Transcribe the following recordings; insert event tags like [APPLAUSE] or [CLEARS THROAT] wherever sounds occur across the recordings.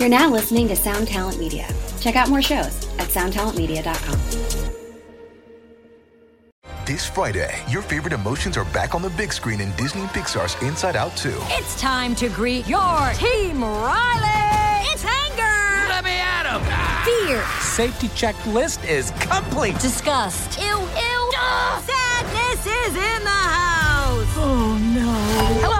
You're now listening to Sound Talent Media. Check out more shows at soundtalentmedia.com. This Friday, your favorite emotions are back on the big screen in Disney and Pixar's Inside Out 2. It's time to greet your team, Riley! It's anger! Let me at him! Fear! Safety checklist is complete. Disgust! Ew, ew! Sadness is in the house! Oh no. Hello,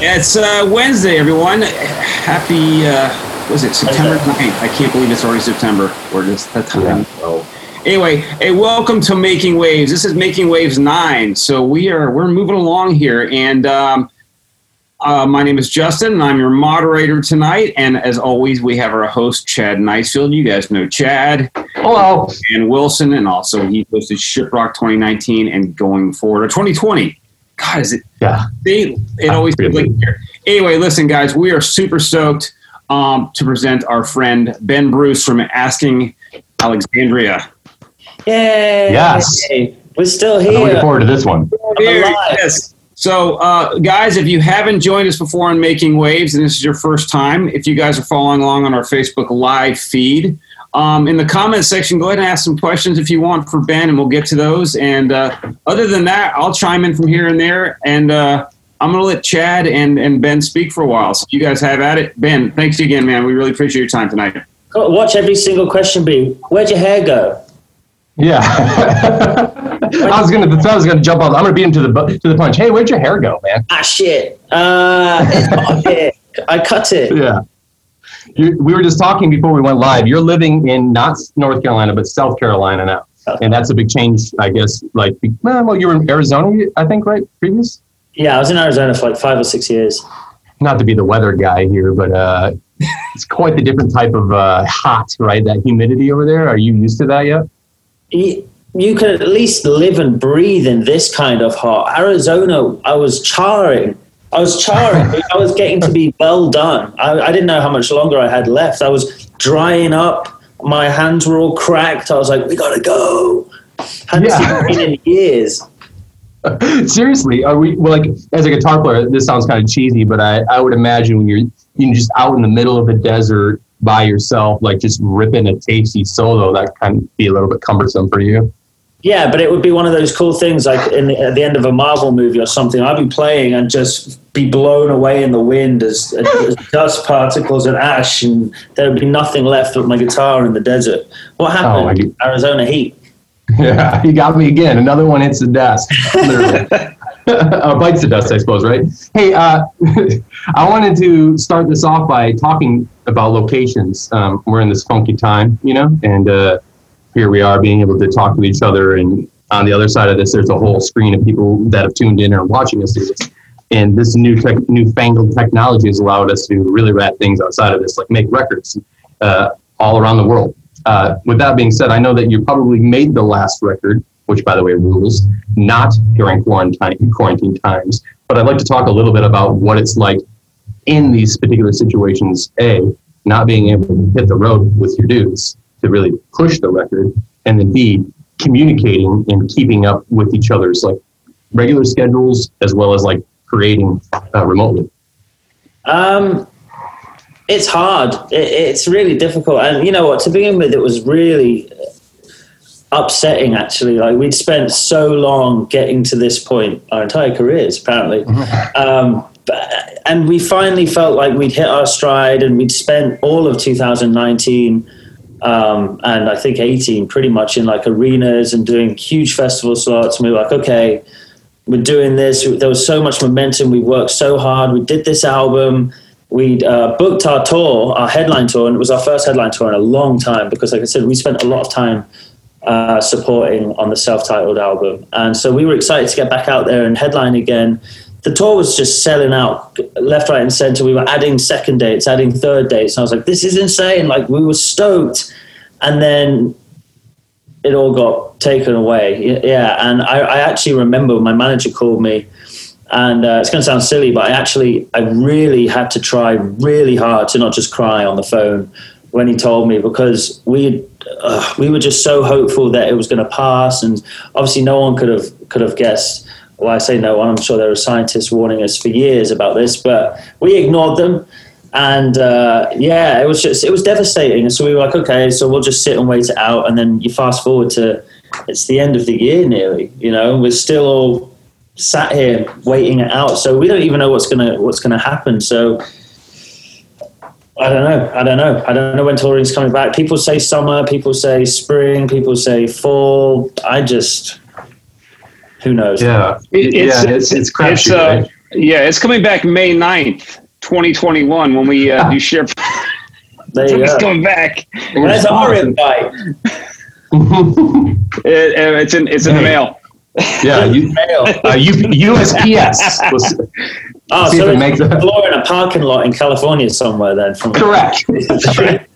It's uh, Wednesday, everyone. Happy, uh, was it September 9th? I can't believe it's already September. We're just the time. So, anyway, hey, welcome to Making Waves. This is Making Waves 9. So we are, we're moving along here. And um, uh, my name is Justin, and I'm your moderator tonight. And as always, we have our host, Chad Nicefield. You guys know Chad. Hello. And Wilson, and also he hosted Shiprock 2019 and going forward, or 2020. God, is it? Yeah. They, it always feels like here. Anyway, listen, guys, we are super stoked um, to present our friend Ben Bruce from Asking Alexandria. Yay! Yes. We're still here. I'm looking forward to this one. Here, yes. So, uh, guys, if you haven't joined us before on Making Waves and this is your first time, if you guys are following along on our Facebook Live feed, um, in the comment section, go ahead and ask some questions if you want for Ben, and we'll get to those. And uh, other than that, I'll chime in from here and there. And uh, I'm going to let Chad and, and Ben speak for a while. So you guys have at it. Ben, thanks again, man. We really appreciate your time tonight. Watch every single question be, where'd your hair go? Yeah. [LAUGHS] I was gonna. I was gonna jump off. I'm gonna beat him to the to the punch. Hey, where'd your hair go, man? Ah, shit. Uh, it's not [LAUGHS] here. I cut it. Yeah. You, we were just talking before we went live. You're living in not North Carolina, but South Carolina now, and that's a big change, I guess. Like, well, you were in Arizona, I think, right? Previous. Yeah, I was in Arizona for like five or six years. Not to be the weather guy here, but uh, [LAUGHS] it's quite the different type of uh, hot, right? That humidity over there. Are you used to that yet? You, you could at least live and breathe in this kind of hot. Arizona, I was charring. I was charring. [LAUGHS] I was getting to be well done. I, I didn't know how much longer I had left. I was drying up. My hands were all cracked. I was like, we gotta go. Hadn't Yeah. seen in years. [LAUGHS] Seriously, are we well, like as a guitar player? This sounds kind of cheesy, but I, I would imagine when you're you know, just out in the middle of the desert by yourself, like just ripping a tasty solo, that kind of be a little bit cumbersome for you. Yeah, but it would be one of those cool things like in the, at the end of a Marvel movie or something. I'd be playing and just be blown away in the wind as, as [LAUGHS] dust particles and ash, and there would be nothing left but my guitar in the desert. What Oh, happened? Arizona heat. Yeah, [LAUGHS] you got me again. Another one hits the dust. Literally. [LAUGHS] uh, bites the dust, I suppose, right? Hey, uh, I wanted to start this off by talking about locations. Um, we're in this funky time, you know, and uh, here we are being able to talk to each other. And on the other side of this, there's a whole screen of people that have tuned in or watching us do this. And this new tech, newfangled technology has allowed us to really rad things outside of this, like make records uh, all around the world. Uh, with that being said, I know that you probably made the last record, which, by the way, rules, not during quarantine quarantine times. But I'd like to talk a little bit about what it's like in these particular situations. A, not being able to hit the road with your dudes to really push the record, and then B, communicating and keeping up with each other's like regular schedules as well as like creating uh, remotely. Um, it's hard. It, it's really difficult, and you know what? To begin with, it was really upsetting. Actually, like we'd spent so long getting to this point, our entire careers, apparently. [LAUGHS] um, but, and we finally felt like we'd hit our stride, and we'd spent all of 2019 um, and I think 18 pretty much in like arenas and doing huge festival slots. And we were like, okay, we're doing this. There was so much momentum. We worked so hard. We did this album. We uh, booked our tour, our headline tour, and it was our first headline tour in a long time because, like I said, we spent a lot of time uh, supporting on the self-titled album, and so we were excited to get back out there and headline again. The tour was just selling out left, right, and center. We were adding second dates, adding third dates, and I was like, "This is insane!" Like we were stoked, and then it all got taken away. Yeah, and I, I actually remember my manager called me, and uh, it's going to sound silly, but I actually I really had to try really hard to not just cry on the phone when he told me because we uh, we were just so hopeful that it was going to pass, and obviously no one could have could have guessed. Well, I say no one. I'm sure there were scientists warning us for years about this, but we ignored them and uh, yeah, it was just it was devastating. And so we were like, okay, so we'll just sit and wait it out. And then you fast forward to it's the end of the year nearly. You know, we're still all sat here waiting it out. So we don't even know what's gonna what's gonna happen. So I don't know. I don't know. I don't know when touring's coming back. People say summer. People say spring. People say fall. I just who knows? Yeah, It- yeah, it's it's crap it's, shoot, uh, right? yeah, it's coming back May 9th, 2021 when we uh, do share. [LAUGHS] There you it's go. coming back. Where's our invite? [LAUGHS] It- it's in it's in the mail. yeah, you, [LAUGHS] Mail. uh, U, USPS. was- Oh, See if so it it's makes it- floor in a parking lot in California somewhere then. From correct.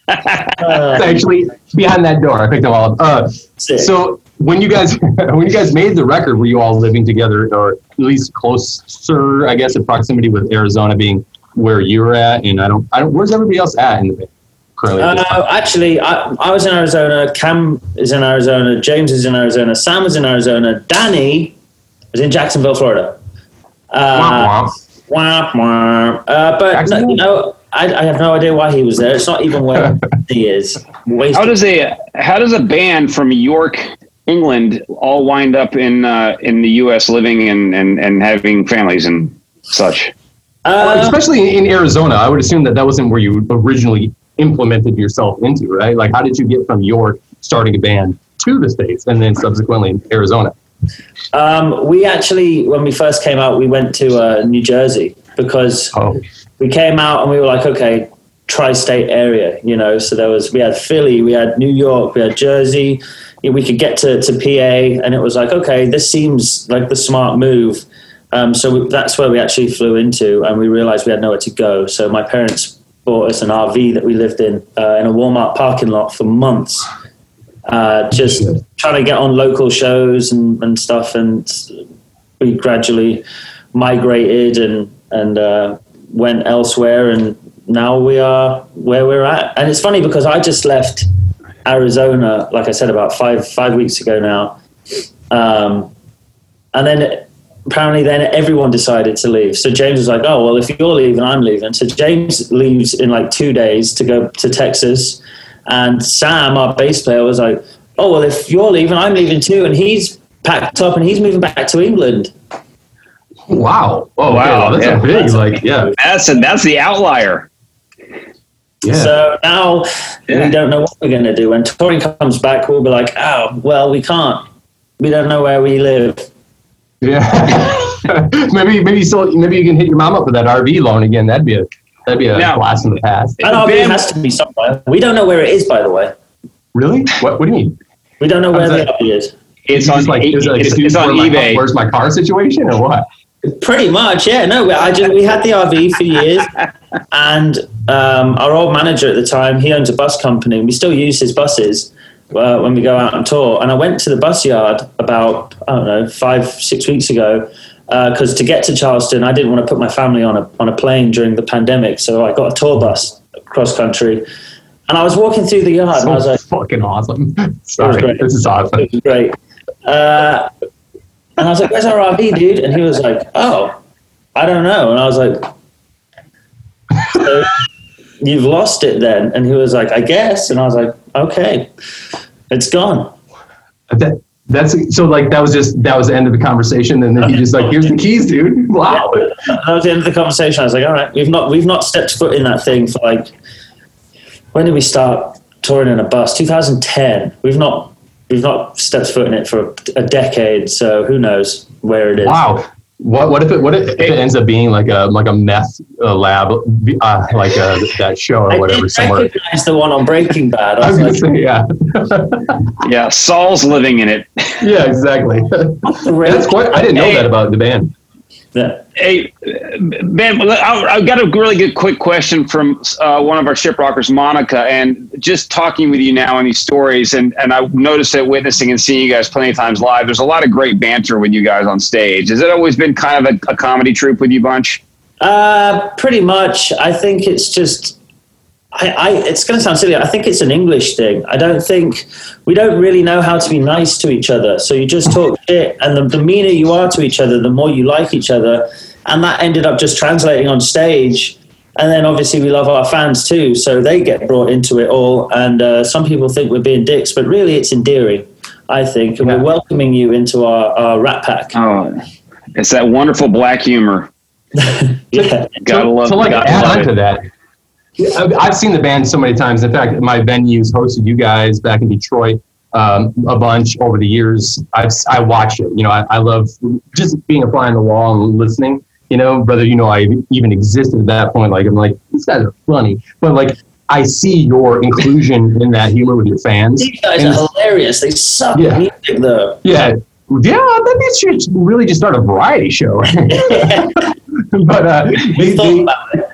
Uh, actually behind that door. I picked them all up. Uh, so when you guys [LAUGHS] when you guys made the record, were you all living together, or at least closer? I guess in proximity with Arizona being where you're at, and I don't, I don't. Where's everybody else at in the band currently? Uh, actually, I, I was in Arizona. Cam is in Arizona. James is in Arizona. Sam was in Arizona. Danny was in Jacksonville, Florida. Uh, Womp womp. Uh, but no, you know, I, I have no idea why he was there. It's not even where [LAUGHS] he is. Wasted. How does a how does a band from York, England, all wind up in uh, in the U.S. living and, and, and having families and such? Well, Uh, especially in Arizona, I would assume that that wasn't where you originally implemented yourself into, right? Like, how did you get from York starting a band to the states, and then subsequently in Arizona? um, we actually, when we first came out, we went to uh, New Jersey because Oh, we came out and we were like, okay, tri-state area, you know. So there was we had Philly, we had New York, we had Jersey. We could get to, to PA, and it was like, okay, this seems like the smart move. Um, so we, that's where we actually flew into, and we realized we had nowhere to go. So my parents bought us an RV that we lived in uh, in a Walmart parking lot for months, uh, just trying to get on local shows and, and stuff. And we gradually migrated and and uh, went elsewhere, and now we are where we're at. And it's funny because I just left Arizona, like I said, about five five weeks ago now, um, and then apparently then everyone decided to leave. So James was like, "Oh well, if you're leaving, I'm leaving." So James leaves in like two days to go to Texas, and Sam, our bass player, was like, "Oh well, if you're leaving, I'm leaving too," and he's packed up and he's moving back to England. Wow! Oh, Wow, wow! That's yeah. a big, like, yeah, That's a, that's the outlier. yeah. So now Yeah. we don't know what we're going to do. When touring comes back, we'll be like, oh, well, we can't. We don't know where we live. Yeah. [LAUGHS] maybe maybe so maybe you can hit your mom up with that RV loan again. That'd be a that'd be a Now- blast in the past. An RV Bam- has to be somewhere. We don't know where it is, by the way. Really? What what do you mean? We don't know where How's the? RV is. It's You on like, is it like it's, a dude, it's on where my car- eBay. where's my car situation or what? Pretty much, yeah. No, I just, we had the RV for years, [LAUGHS] and um, our old manager at the time, he owns a bus company, and we still use his buses uh, when we go out and tour. And I went to the bus yard about I don't know five six weeks ago because to get to Charleston, I didn't want to put my family on a on a plane during the pandemic, so I got a tour bus cross country. And I was walking through the yard, and I was like, fucking awesome. [LAUGHS] Sorry, this is awesome. it was great. Uh, and I was like, "Where's our RV, dude?" And he was like, "Oh, I don't know." And I was like, so, "You've lost it then?" And he was like, "I guess." And I was like, "Okay, it's gone." That, that's so like that was just that was the end of the conversation, and then he just like here's the keys, dude. [LAUGHS] Wow. That was the end of the conversation. I was like, "All right, we've not we've not stepped foot in that thing for like when did we start touring in a bus? 2010. We've not we've not stepped foot in it for a decade. So who knows where it is? Wow. What what if it what if it ends up being like a like a meth uh, lab uh, like uh, that show or whatever did somewhere? recognize the one on Breaking Bad. I I was was like, say yeah, Yeah, Saul's living in it. yeah, exactly. [LAUGHS] That's quite. I didn't know that about the band. Hey, Ben, I've got a really good quick question from uh, one of our shiprockers, Monica, and just talking with you now on these stories, and, and I noticed that witnessing and seeing you guys plenty of times live, there's a lot of great banter with you guys on stage. Has it always been kind of a, a comedy troupe with you bunch? Uh, pretty much. I think it's just. I, I, it's going to sound silly. I think it's an English thing. I don't think we don't really know how to be nice to each other. So you just talk [LAUGHS] shit, and the, the meaner you are to each other, the more you like each other, and that ended up just translating on stage. And then obviously we love our fans too, so they get brought into it all. And uh, some people think we're being dicks, but really it's endearing. I think, and Yeah. we're welcoming you into our, our rat pack. Oh, it's that wonderful black humor. [LAUGHS] [LAUGHS] Yeah. Gotta love, to like gotta add love on to that. I've- seen the band so many times. In fact, my venues hosted you guys back in Detroit um, a bunch over the years. I've, I watch it. You know, I, I love just being a fly on the wall and listening. You know, whether you know I even existed at that point. Like I'm like these guys are funny, but like I see your inclusion [LAUGHS] in that humor with your fans. These guys And- are hilarious. They suck Yeah. music though. Yeah. Yeah, maybe it should really just start a variety show. [LAUGHS] [LAUGHS] but uh, they, they, about it.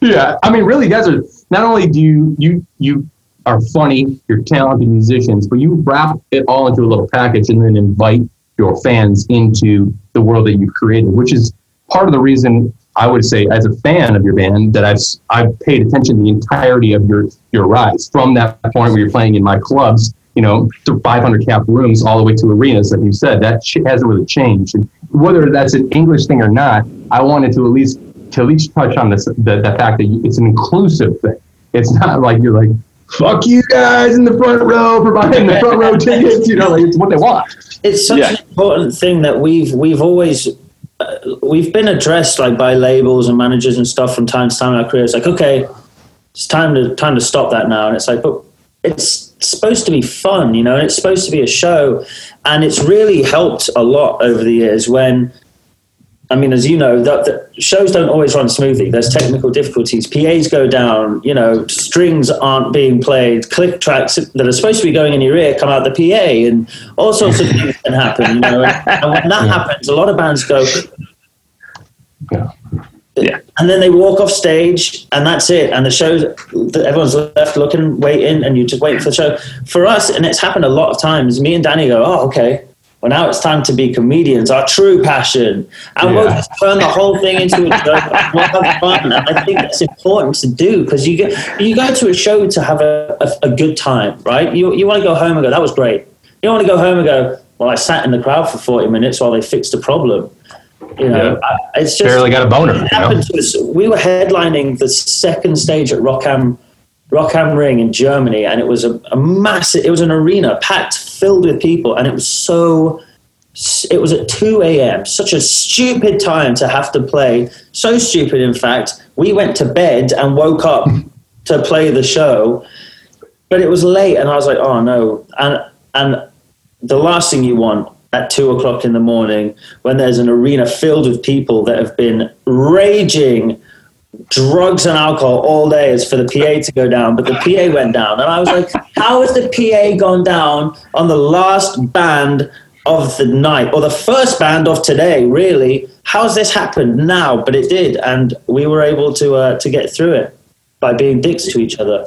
Yeah, I mean, really, guys are not only do you you you are funny, you're talented musicians, but you wrap it all into a little package and then invite your fans into the world that you've created, which is part of the reason I would say, as a fan of your band, that I've I've paid attention to the entirety of your your rise from that point where you're playing in my clubs, you know, to 500 cap rooms all the way to arenas, like you said. That hasn't really changed, and whether that's an English thing or not, I wanted to at least to at least touch on this the, the fact that it's an inclusive thing. It's not like you're like fuck you guys in the front row for buying the front row tickets. You know, like it's what they want. It's such Yeah. an important thing that we've we've always uh, we've been addressed like by labels and managers and stuff from time to time in our careers. It's like okay, it's time to time to stop that now. And it's like, but it's supposed to be fun, you know, and it's supposed to be a show, and it's really helped a lot over the years when. I mean, as you know, that the shows don't always run smoothly. There's technical difficulties. PAs go down. You know, strings aren't being played. Click tracks that are supposed to be going in your ear come out the PA, and all sorts of things can happen. You know, and, and when that happens, a lot of bands go. Yeah. Yeah. And then they walk off stage, and that's it. And the shows, everyone's left looking, waiting, and you just wait for the show. For us, and it's happened a lot of times. Me and Danny go, "Oh, okay. Well, now it's time to be comedians, our true passion, and we'll just turn the whole thing into a joke. and We'll have fun, and I think that's important to do because you get you go to a show to have a, a, a good time, right? You you want to go home and go, "That was great." You don't want to go home and go, "Well, I sat in the crowd for forty minutes while they fixed a problem." You know, Yeah. I- it's just Barely got a boner, It you know? happened to us. We were headlining the second stage at Rock am, Rockham Ring in Germany, and it was a, a massive. It was an arena packed, filled with people, and it was so. It was at two a.m. Such a stupid time to have to play. So stupid, in fact, we went to bed and woke up [LAUGHS] to play the show, but it was late, and I was like, "Oh no!" And and the last thing you want at two o'clock in the morning when there's an arena filled with people that have been raging drugs and alcohol all day is for the PA to go down, but the PA went down. And I was like, how has the PA gone down on the last band of the night or the first band of today, really? How's this happened now? But it did. And we were able to, uh, to get through it by being dicks to each other.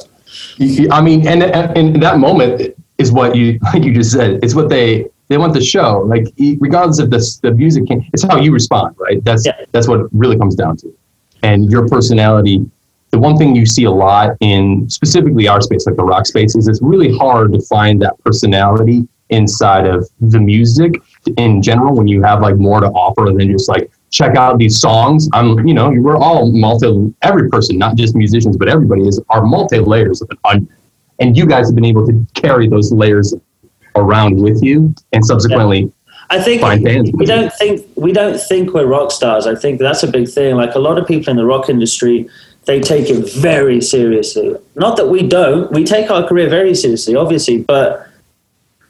I mean, and, and that moment is what you like [LAUGHS] you just said. It's what they they want the show. Like regardless of the the music, can, it's how you respond, right? That's Yeah. that's what it really comes down to. And your personality. The one thing you see a lot in specifically our space, like the rock space, is it's really hard to find that personality inside of the music in general when you have like more to offer than just like check out these songs. I'm, you know, we're all multi. Every person, not just musicians, but everybody is are multi layers of an onion, and you guys have been able to carry those layers around with you, and subsequently, I think we don't think we don't think we're rock stars. I think that's a big thing. Like a lot of people in the rock industry, they take it very seriously. Not that we don't. We take our career very seriously, obviously, but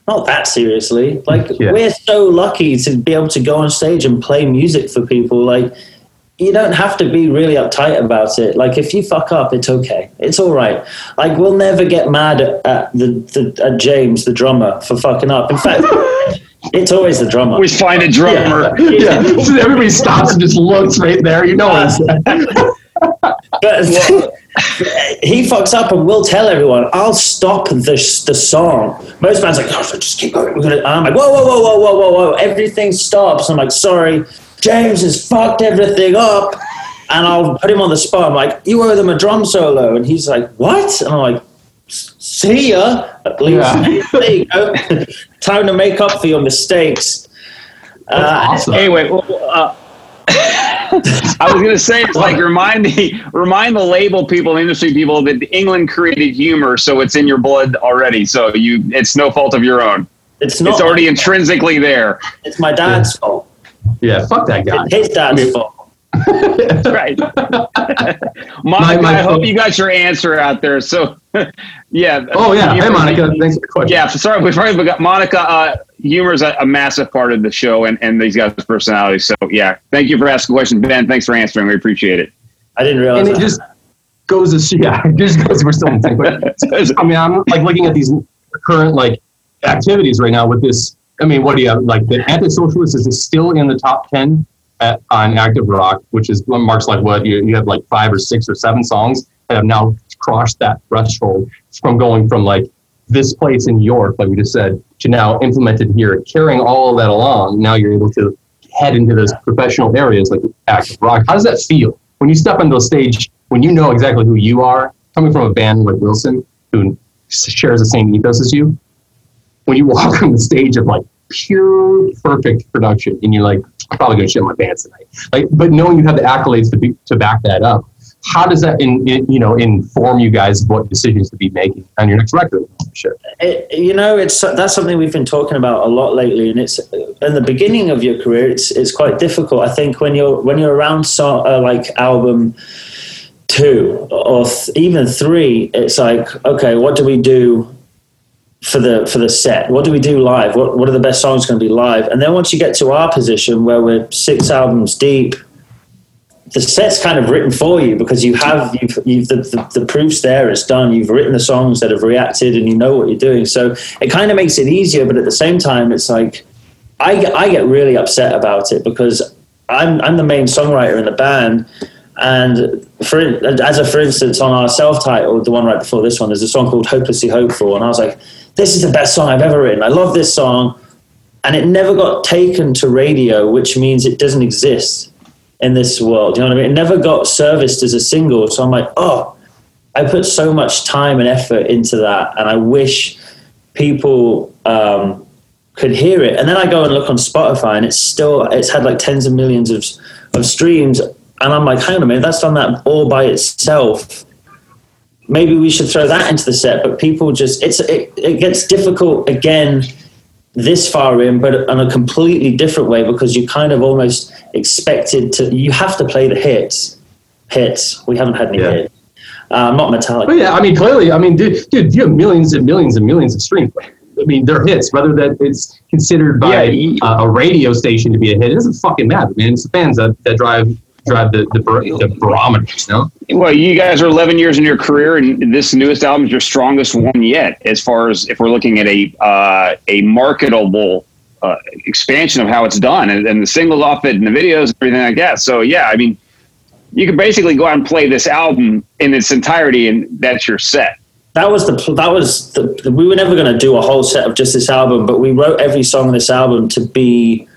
not that seriously. Like Yeah. we're so lucky to be able to go on stage and play music for people. Like you don't have to be really uptight about it. Like if you fuck up, it's okay. It's all right. Like we'll never get mad at, at the, the at James, the drummer, for fucking up. In fact, [LAUGHS] it's always the drummer. Always find a drummer. [LAUGHS] yeah. So everybody stops and just looks right there. You know [LAUGHS] [LAUGHS] what I'm? But he fucks up and we'll tell everyone, I'll stop the, the song. Most bands are like, oh, just keep going. We're gonna, I'm like, whoa, whoa, whoa, whoa, whoa, whoa, whoa. Everything stops. I'm like, sorry, James has fucked everything up. And I'll put him on the spot. I'm like, you owe them a drum solo. And he's like, what? And I'm like, see ya. At least Yeah. [LAUGHS] there you go. Time to make up for your mistakes. Uh, awesome. Anyway, well, uh, I was going to say it's like remind the remind the label people, industry people that England created humor, so it's in your blood already. So you, it's no fault of your own. it's not. It's already intrinsically there. It's my dad's fault. Yeah, fuck that guy. It's his dad's fault. Right. [LAUGHS] Monica, My- my I hope fault. you got your answer out there. So, [LAUGHS] yeah. Oh yeah. Hey Monica, thanks for the question. Yeah, so sorry, we've already got Monica. Uh, humor is a, a massive part of the show and, and these guys' personalities. So, yeah, thank you for asking the question. Ben, thanks for answering. We appreciate it. I didn't realize and it that. just goes to [LAUGHS] yeah, it just goes. We're still in sync. But I mean, I'm like looking at these current like activities right now with this. I mean, what do you have? Like the anti-socialist is still in the top ten at, on active rock, which is marks like what you, you have like five or six or seven songs that have now crossed that threshold from going from like this place in York, like we just said, to now implemented here, carrying all of that along. Now you're able to head into those professional areas like active rock. How does that feel when you step onto the stage when you know exactly who you are, coming from a band like Wilson who shares the same ethos as you? When you walk [LAUGHS] on the stage of like pure perfect production, and you're like, I'm probably gonna shit my pants tonight. Like, but knowing you have the accolades to be, to back that up, how does that in, in you know inform you guys what decisions to be making on your next record? Sure. It, you know, it's that's something we've been talking about a lot lately, and it's in the beginning of your career. It's it's quite difficult. I think when you're when you're around so, uh, like album two or th- even three, it's like okay, what do we do for the for the set? What do we do live? What what are the best songs going to be live? And then once you get to our position where we're six albums deep, the set's kind of written for you because you have you've, you've the, the, the proof's there it's done you've written the songs that have reacted and you know what you're doing so it kind of makes it easier but at the same time it's like I I get really upset about it because I'm I'm the main songwriter in the band and for as a for instance on our self-titled the one right before this one there's a song called Hopelessly Hopeful and I was like this is the best song I've ever written I love this song and it never got taken to radio which means it doesn't exist in this world. You know what I mean? It never got serviced as a single. So I'm like, oh, I put so much time and effort into that, and I wish people um, could hear it. And then I go and look on Spotify, and it's still it's had like tens of millions of of streams, and I'm like, hang on a minute, that's done that all by itself. Maybe we should throw that into the set, but people just it's it, it gets difficult again this far in, but in a completely different way because you kind of almost expected to. You have to play the hits. Hits. We haven't had any Yeah. hits. Uh, not Metallica. But yeah, I mean, clearly, I mean, dude, dude, you have millions and millions and millions of streams. I mean, they're hits. Whether that it's considered by Yeah, you- uh, a radio station to be a hit, it doesn't fucking matter, man. It's the fans that, that drive drive the the, bar- the barometers, you know? Well, you guys are 11 years in your career, and this newest album is your strongest one yet, as far as if we're looking at a uh, a marketable uh, expansion of how it's done, and, and the singles off it, and the videos, and everything like that. So, yeah, I mean, you can basically go out and play this album in its entirety, and that's your set. that was the that was the, the we were never going to do a whole set of just this album, but we wrote every song on this album to be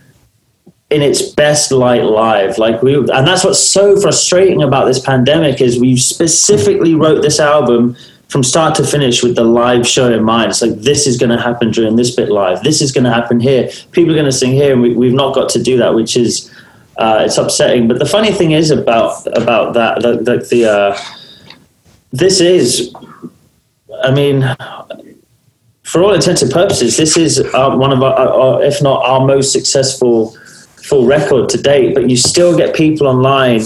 in its best light live. Like we, and that's what's so frustrating about this pandemic is we specifically wrote this album from start to finish with the live show in mind. It's like this is going to happen during this bit live. This is going to happen here. People are going to sing here, and we, we've not got to do that, which is uh, it's upsetting. But the funny thing is about about that, the, the, the uh, this is I mean, for all intents and purposes, this is uh, one of our, our, if not our most successful full record to date. But you still get people online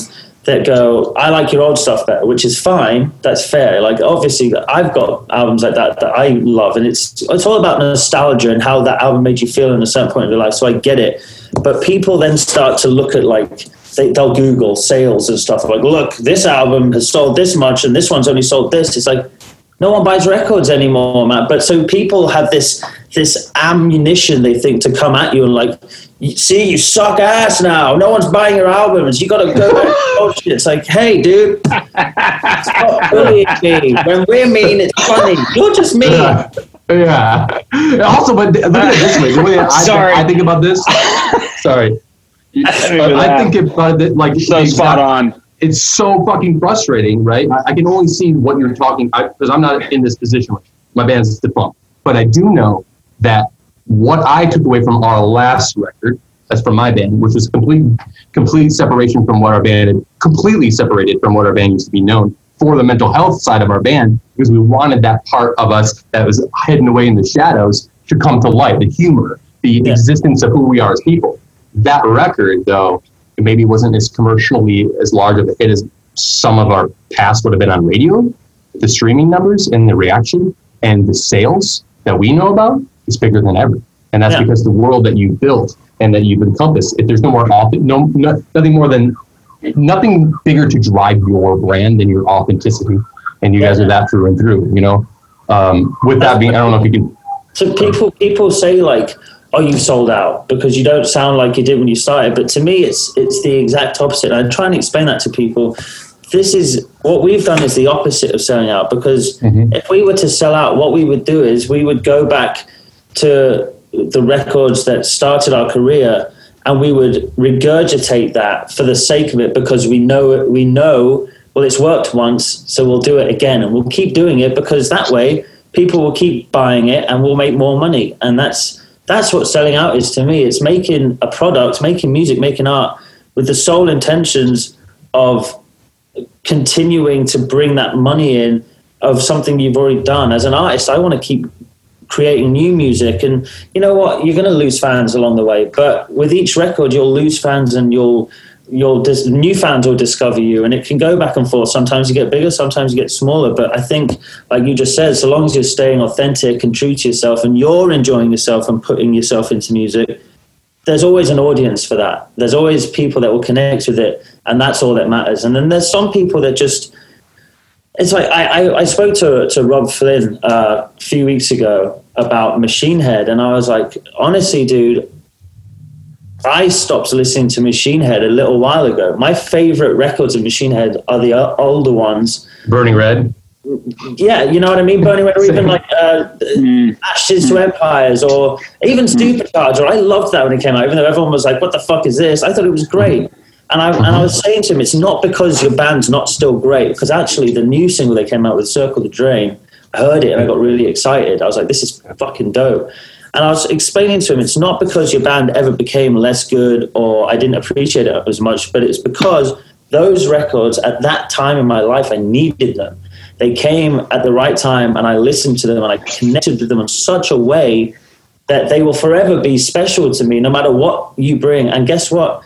that go, I like your old stuff better, which is fine. That's fair. Like obviously, I've got albums like that that I love, and it's it's all about nostalgia and how that album made you feel in a certain point in your life. So I get it, but people then start to look at like they, they'll Google sales and stuff like, look, this album has sold this much, and this one's only sold this. It's like no one buys records anymore, man. But so people have this this ammunition they think to come at you and like, see, you suck ass now. No one's buying your albums. You got to go. oh shit! It's like, hey, dude, stop bullying me. When we're mean, it's funny. You're just mean. Yeah. yeah. Also, but look at it this way. The way I, Sorry. I think about this. Sorry. I think about uh, it like So spot on. It's so fucking frustrating, right? I, I can only see what you're talking because I'm not in this position. My band's defunct, but I do know that what I took away from our last record, that's from my band, which was complete complete separation from what our band had completely separated from what our band used to be known for the mental health side of our band because we wanted that part of us that was hidden away in the shadows to come to light, the humor, the Yeah. existence of who we are as people. That record, though, it maybe wasn't as commercially as large of a hit as some of our past would have been on radio. The streaming numbers and the reaction and the sales that we know about is bigger than ever, and that's Yeah. because the world that you built and that you've encompassed. If there's no more auth- no, no nothing more than nothing bigger to drive your brand than your authenticity, and you guys are that through and through. You know. Um, with that being, I don't know if you can. So people people say like, "Oh, you sold out because you don't sound like you did when you started." But to me, it's it's the exact opposite. And I try and explain that to people. This is what we've done is the opposite of selling out because mm-hmm. if we were to sell out, what we would do is we would go back to the records that started our career and we would regurgitate that for the sake of it because we know it, we know well it's worked once so we'll do it again and we'll keep doing it because that way people will keep buying it and we'll make more money and that's that's what selling out is to me it's making a product making music making art with the sole intentions of continuing to bring that money in of something you've already done. As an artist i want to keep creating new music and you know what you're going to lose fans along the way but with each record you'll lose fans and you'll you'll dis- new fans will discover you and it can go back and forth. Sometimes you get bigger sometimes you get smaller but i think like you just said so long as you're staying authentic and true to yourself and you're enjoying yourself and putting yourself into music there's always an audience for that. There's always people that will connect with it and that's all that matters. And then there's some people that just it's like I, I, I spoke to, to Robb Flynn uh, a few weeks ago about Machine Head, and I was like, honestly, dude, I stopped listening to Machine Head a little while ago. My favorite records of Machine Head are the o- older ones. Burning Red. Yeah, you know what I mean? Burning Red, or even like uh, mm. Ashes to mm. Empires, or even mm. Supercharger. I loved that when it came out, even though everyone was like, what the fuck is this? I thought it was great. And I, and I was mm-hmm. saying to him, it's not because your band's not still great, because actually the new single they came out with, Circle the Drain, I heard it and I got really excited. I was like, this is fucking dope. And I was explaining to him, it's not because your band ever became less good or I didn't appreciate it as much, but it's because those records at that time in my life, I needed them. They came at the right time and I listened to them and I connected with them in such a way that they will forever be special to me no matter what you bring. And guess what?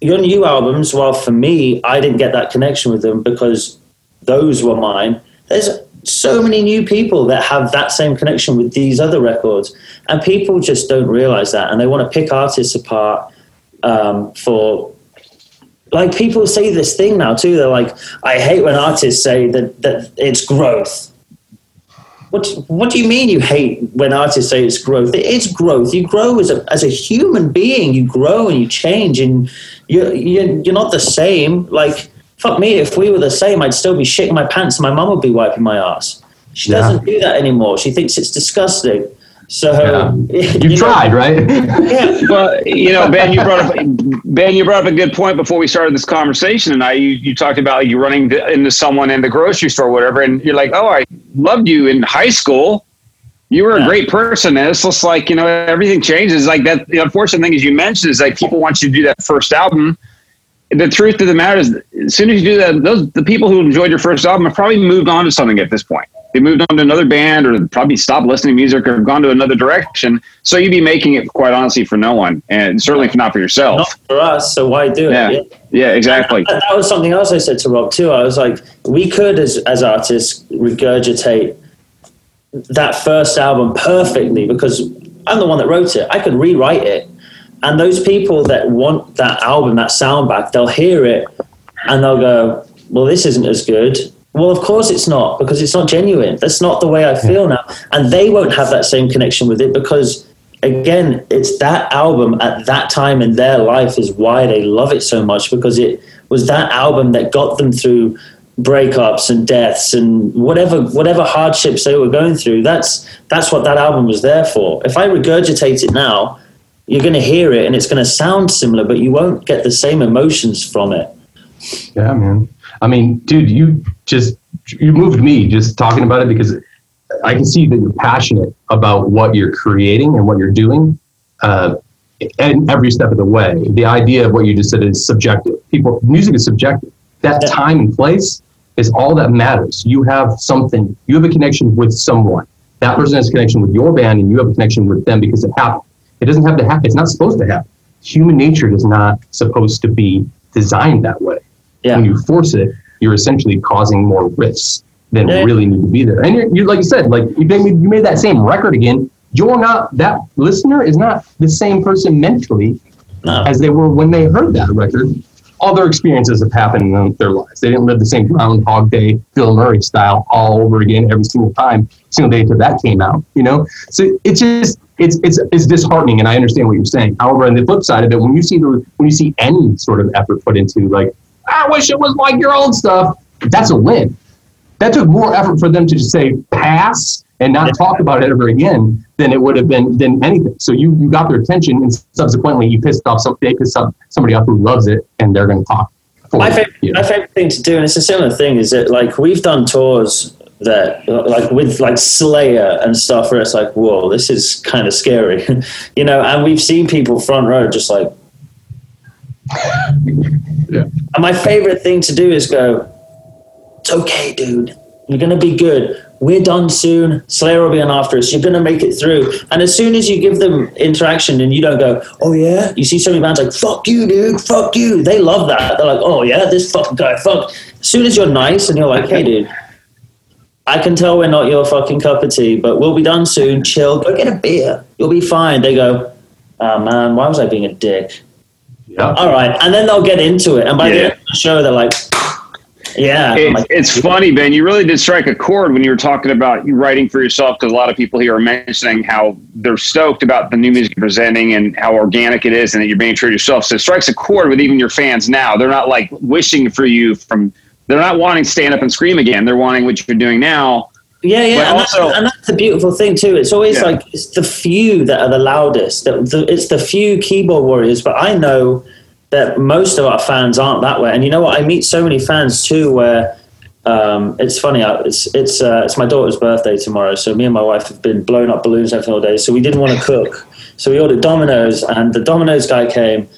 Your new albums, well, for me, I didn't get that connection with them because those were mine. There's so many new people that have that same connection with these other records, and people just don't realize that, and they want to pick artists apart um, for. Like people say this thing now too. They're like, I hate when artists say that that it's growth. What What do you mean you hate when artists say it's growth? It's growth. You grow as a as a human being. You grow and you change, and you you you're not the same. Like fuck me, if we were the same, I'd still be shitting my pants and my mum would be wiping my ass. She Yeah. doesn't do that anymore. She thinks it's disgusting. So Yeah. Um, you You've know, tried, right? [LAUGHS] Yeah. Well, you know, Ben, you brought up Ben, you brought up a good point before we started this conversation, and I you, you talked about you running into someone in the grocery store, or whatever, and you're like, "Oh, I loved you in high school. You were a Yeah. great person." And it's just like you know, everything changes. Like that. The unfortunate thing, as you mentioned, is like people want you to do that first album. The truth of the matter is, as soon as you do that, those the people who enjoyed your first album have probably moved on to something at this point. they moved on to another band or probably stopped listening to music or gone to another direction. So you'd be making it quite honestly for no one and certainly not for yourself. Not for us, so why do it? Yeah. Yeah, exactly. And that was something else I said to Robb too. I was like, we could, as as artists, regurgitate that first album perfectly because I'm the one that wrote it. I could rewrite it, and those people that want that album, that sound back, they'll hear it and they'll go, "Well, this isn't as good." Well, of course it's not because it's not genuine. That's not the way I feel now, and they won't have that same connection with it because again, it's that album at that time in their life is why they love it so much because it was that album that got them through breakups and deaths and whatever whatever hardships they were going through. That's that's what that album was there for. If I regurgitate it now, you're going to hear it and it's going to sound similar, but you won't get the same emotions from it. Yeah, man. I mean, dude, you just you moved me just talking about it because I can see that you're passionate about what you're creating and what you're doing, uh, and every step of the way. The idea of what you just said is subjective. People, music is subjective. That Yeah. time and place is all that matters. You have something. You have a connection with someone. That person has a connection with your band, and you have a connection with them because it happened. It doesn't have to happen. It's not supposed to happen. Human nature is not supposed to be designed that way Yeah. when you force it, you're essentially causing more risks than Yeah. really need to be there. And you're, you like you said, like you made, you made that same record again. You're not that listener is not the same person mentally No. as they were when they heard that record. All their experiences have happened in their lives. They didn't live the same Groundhog Day, Bill Murray style all over again every single time, single day until that came out. You know, so it's just it's it's it's disheartening, and I understand what you're saying. However, on the flip side of it, when you see the when you see any sort of effort put into like, I wish it was like your old stuff, that's a win. That took more effort for them to just say pass and not talk about it ever again than it would have been than anything. So you you got their attention, and subsequently you pissed off some they pissed off somebody off who loves it, and they're going to talk. My favorite, my favorite thing to do, and it's a similar thing, is that like we've done tours that like with like Slayer and stuff, where it's like, whoa, this is kind of scary, [LAUGHS] you know. And we've seen people front row just like. [LAUGHS] Yeah. And my favorite thing to do is go, it's okay, dude. You're gonna be good. We're done soon. Slayer will be on after us. You're gonna make it through. And as soon as you give them interaction and you don't go, oh yeah, you see so many bands like, fuck you, dude, fuck you. They love that. They're like, oh yeah, this fucking guy, fuck. As soon as you're nice and you're like, hey, dude, I can tell we're not your fucking cup of tea, but we'll be done soon. Chill. Go get a beer. You'll be fine. They go, oh man, why was I being a dick? Yeah. All right, and then they'll get into it, and by the end of the show, they're like, "Yeah." It's, like, it's funny, Ben. You really did strike a chord when you were talking about you writing for yourself because a lot of people here are mentioning how they're stoked about the new music you're presenting and how organic it is and that you're being true to yourself. So it strikes a chord with even your fans now. They're not like wishing for you from, they're not wanting to stand up and scream again. They're wanting what you're doing now. yeah, yeah, and, also- that's, and that's the beautiful thing too. It's always Yeah. like it's the few that are the loudest. The, the, it's the few keyboard warriors, but I know that most of our fans aren't that way. And you know what? I meet so many fans too, where um, it's funny. It's it's uh, it's my daughter's birthday tomorrow, so me and my wife have been blowing up balloons every single day. So we didn't want to [LAUGHS] cook, so we ordered Domino's, and the Domino's guy came,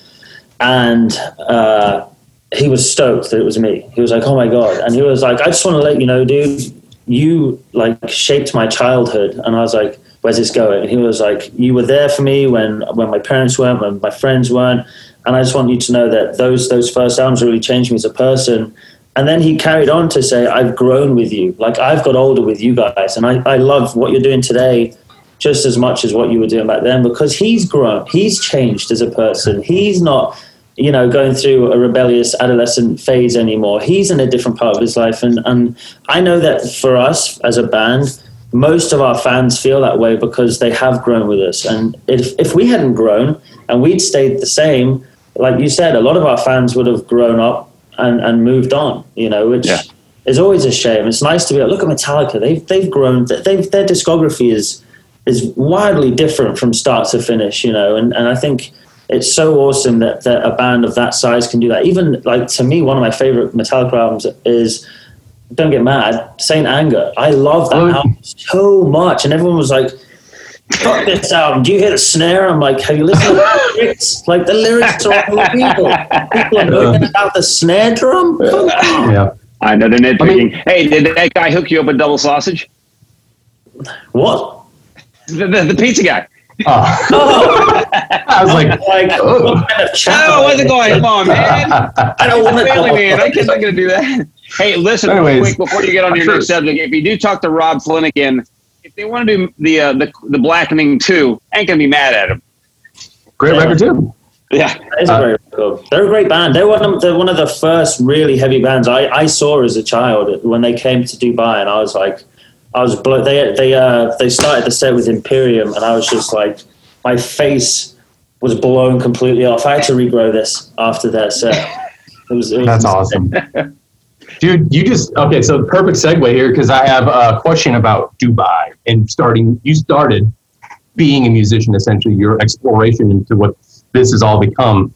and uh, he was stoked that it was me. He was like, "Oh my god!" And he was like, "I just want to let you know, dude, you like shaped my childhood." And I was like, "Where's this going?" And he was like, "You were there for me when when my parents weren't, when my friends weren't, and I just want you to know that those those first albums really changed me as a person." And then he carried on to say, "I've grown with you. Like I've got older with you guys, and I, I love what you're doing today." Just as much as what you were doing back then, because he's grown, he's changed as a person. He's not you know, going through a rebellious adolescent phase anymore. He's in a different part of his life. And, and I know that for us as a band, most of our fans feel that way because they have grown with us. And if, if we hadn't grown and we'd stayed the same, like you said, a lot of our fans would have grown up and, and moved on, you know, which Yeah. is always a shame. It's nice to be like, look at Metallica. They've, they've grown, they've, their discography is, is wildly different from start to finish, you know, and, and I think it's so awesome that, that a band of that size can do that. Even like to me, one of my favorite Metallica albums is Don't Get Mad, Saint Anger. I love that Oh. album so much, and everyone was like, "Fuck this album! Do you hear the snare?" I'm like, "Have you listened to the lyrics? Like the lyrics are unbelievable. People are moving about the snare drum. Yeah. I know they're nitpicking. I mean- hey, did that guy hook you up with double sausage? What? The, the, the pizza guy. Oh. [LAUGHS] I was like, Like, oh. what kind of chat? [LAUGHS] Oh, what's it going? Come on, man. I don't want to Family man. I can't, I'm going to do that. Hey, listen, real Anyways. quick before you get on your Sure. next subject. If you do talk to Rob Flanagan, if they want to do the uh, the the Blackening too, I ain't going to be mad at him. Great record too. Yeah. That is a great record. They're a great band. They're one of they're one of the first really heavy bands I, I saw as a child when they came to Dubai, and I was like, I was blown. They they uh they started the set with Imperium, and I was just like, my face was blown completely off. I had to regrow this after that set. [LAUGHS] It was, it was That's awesome. [LAUGHS] Dude, you just okay. So perfect segue here because I have a question about Dubai and starting. You started being a musician, essentially your exploration into what this has all become.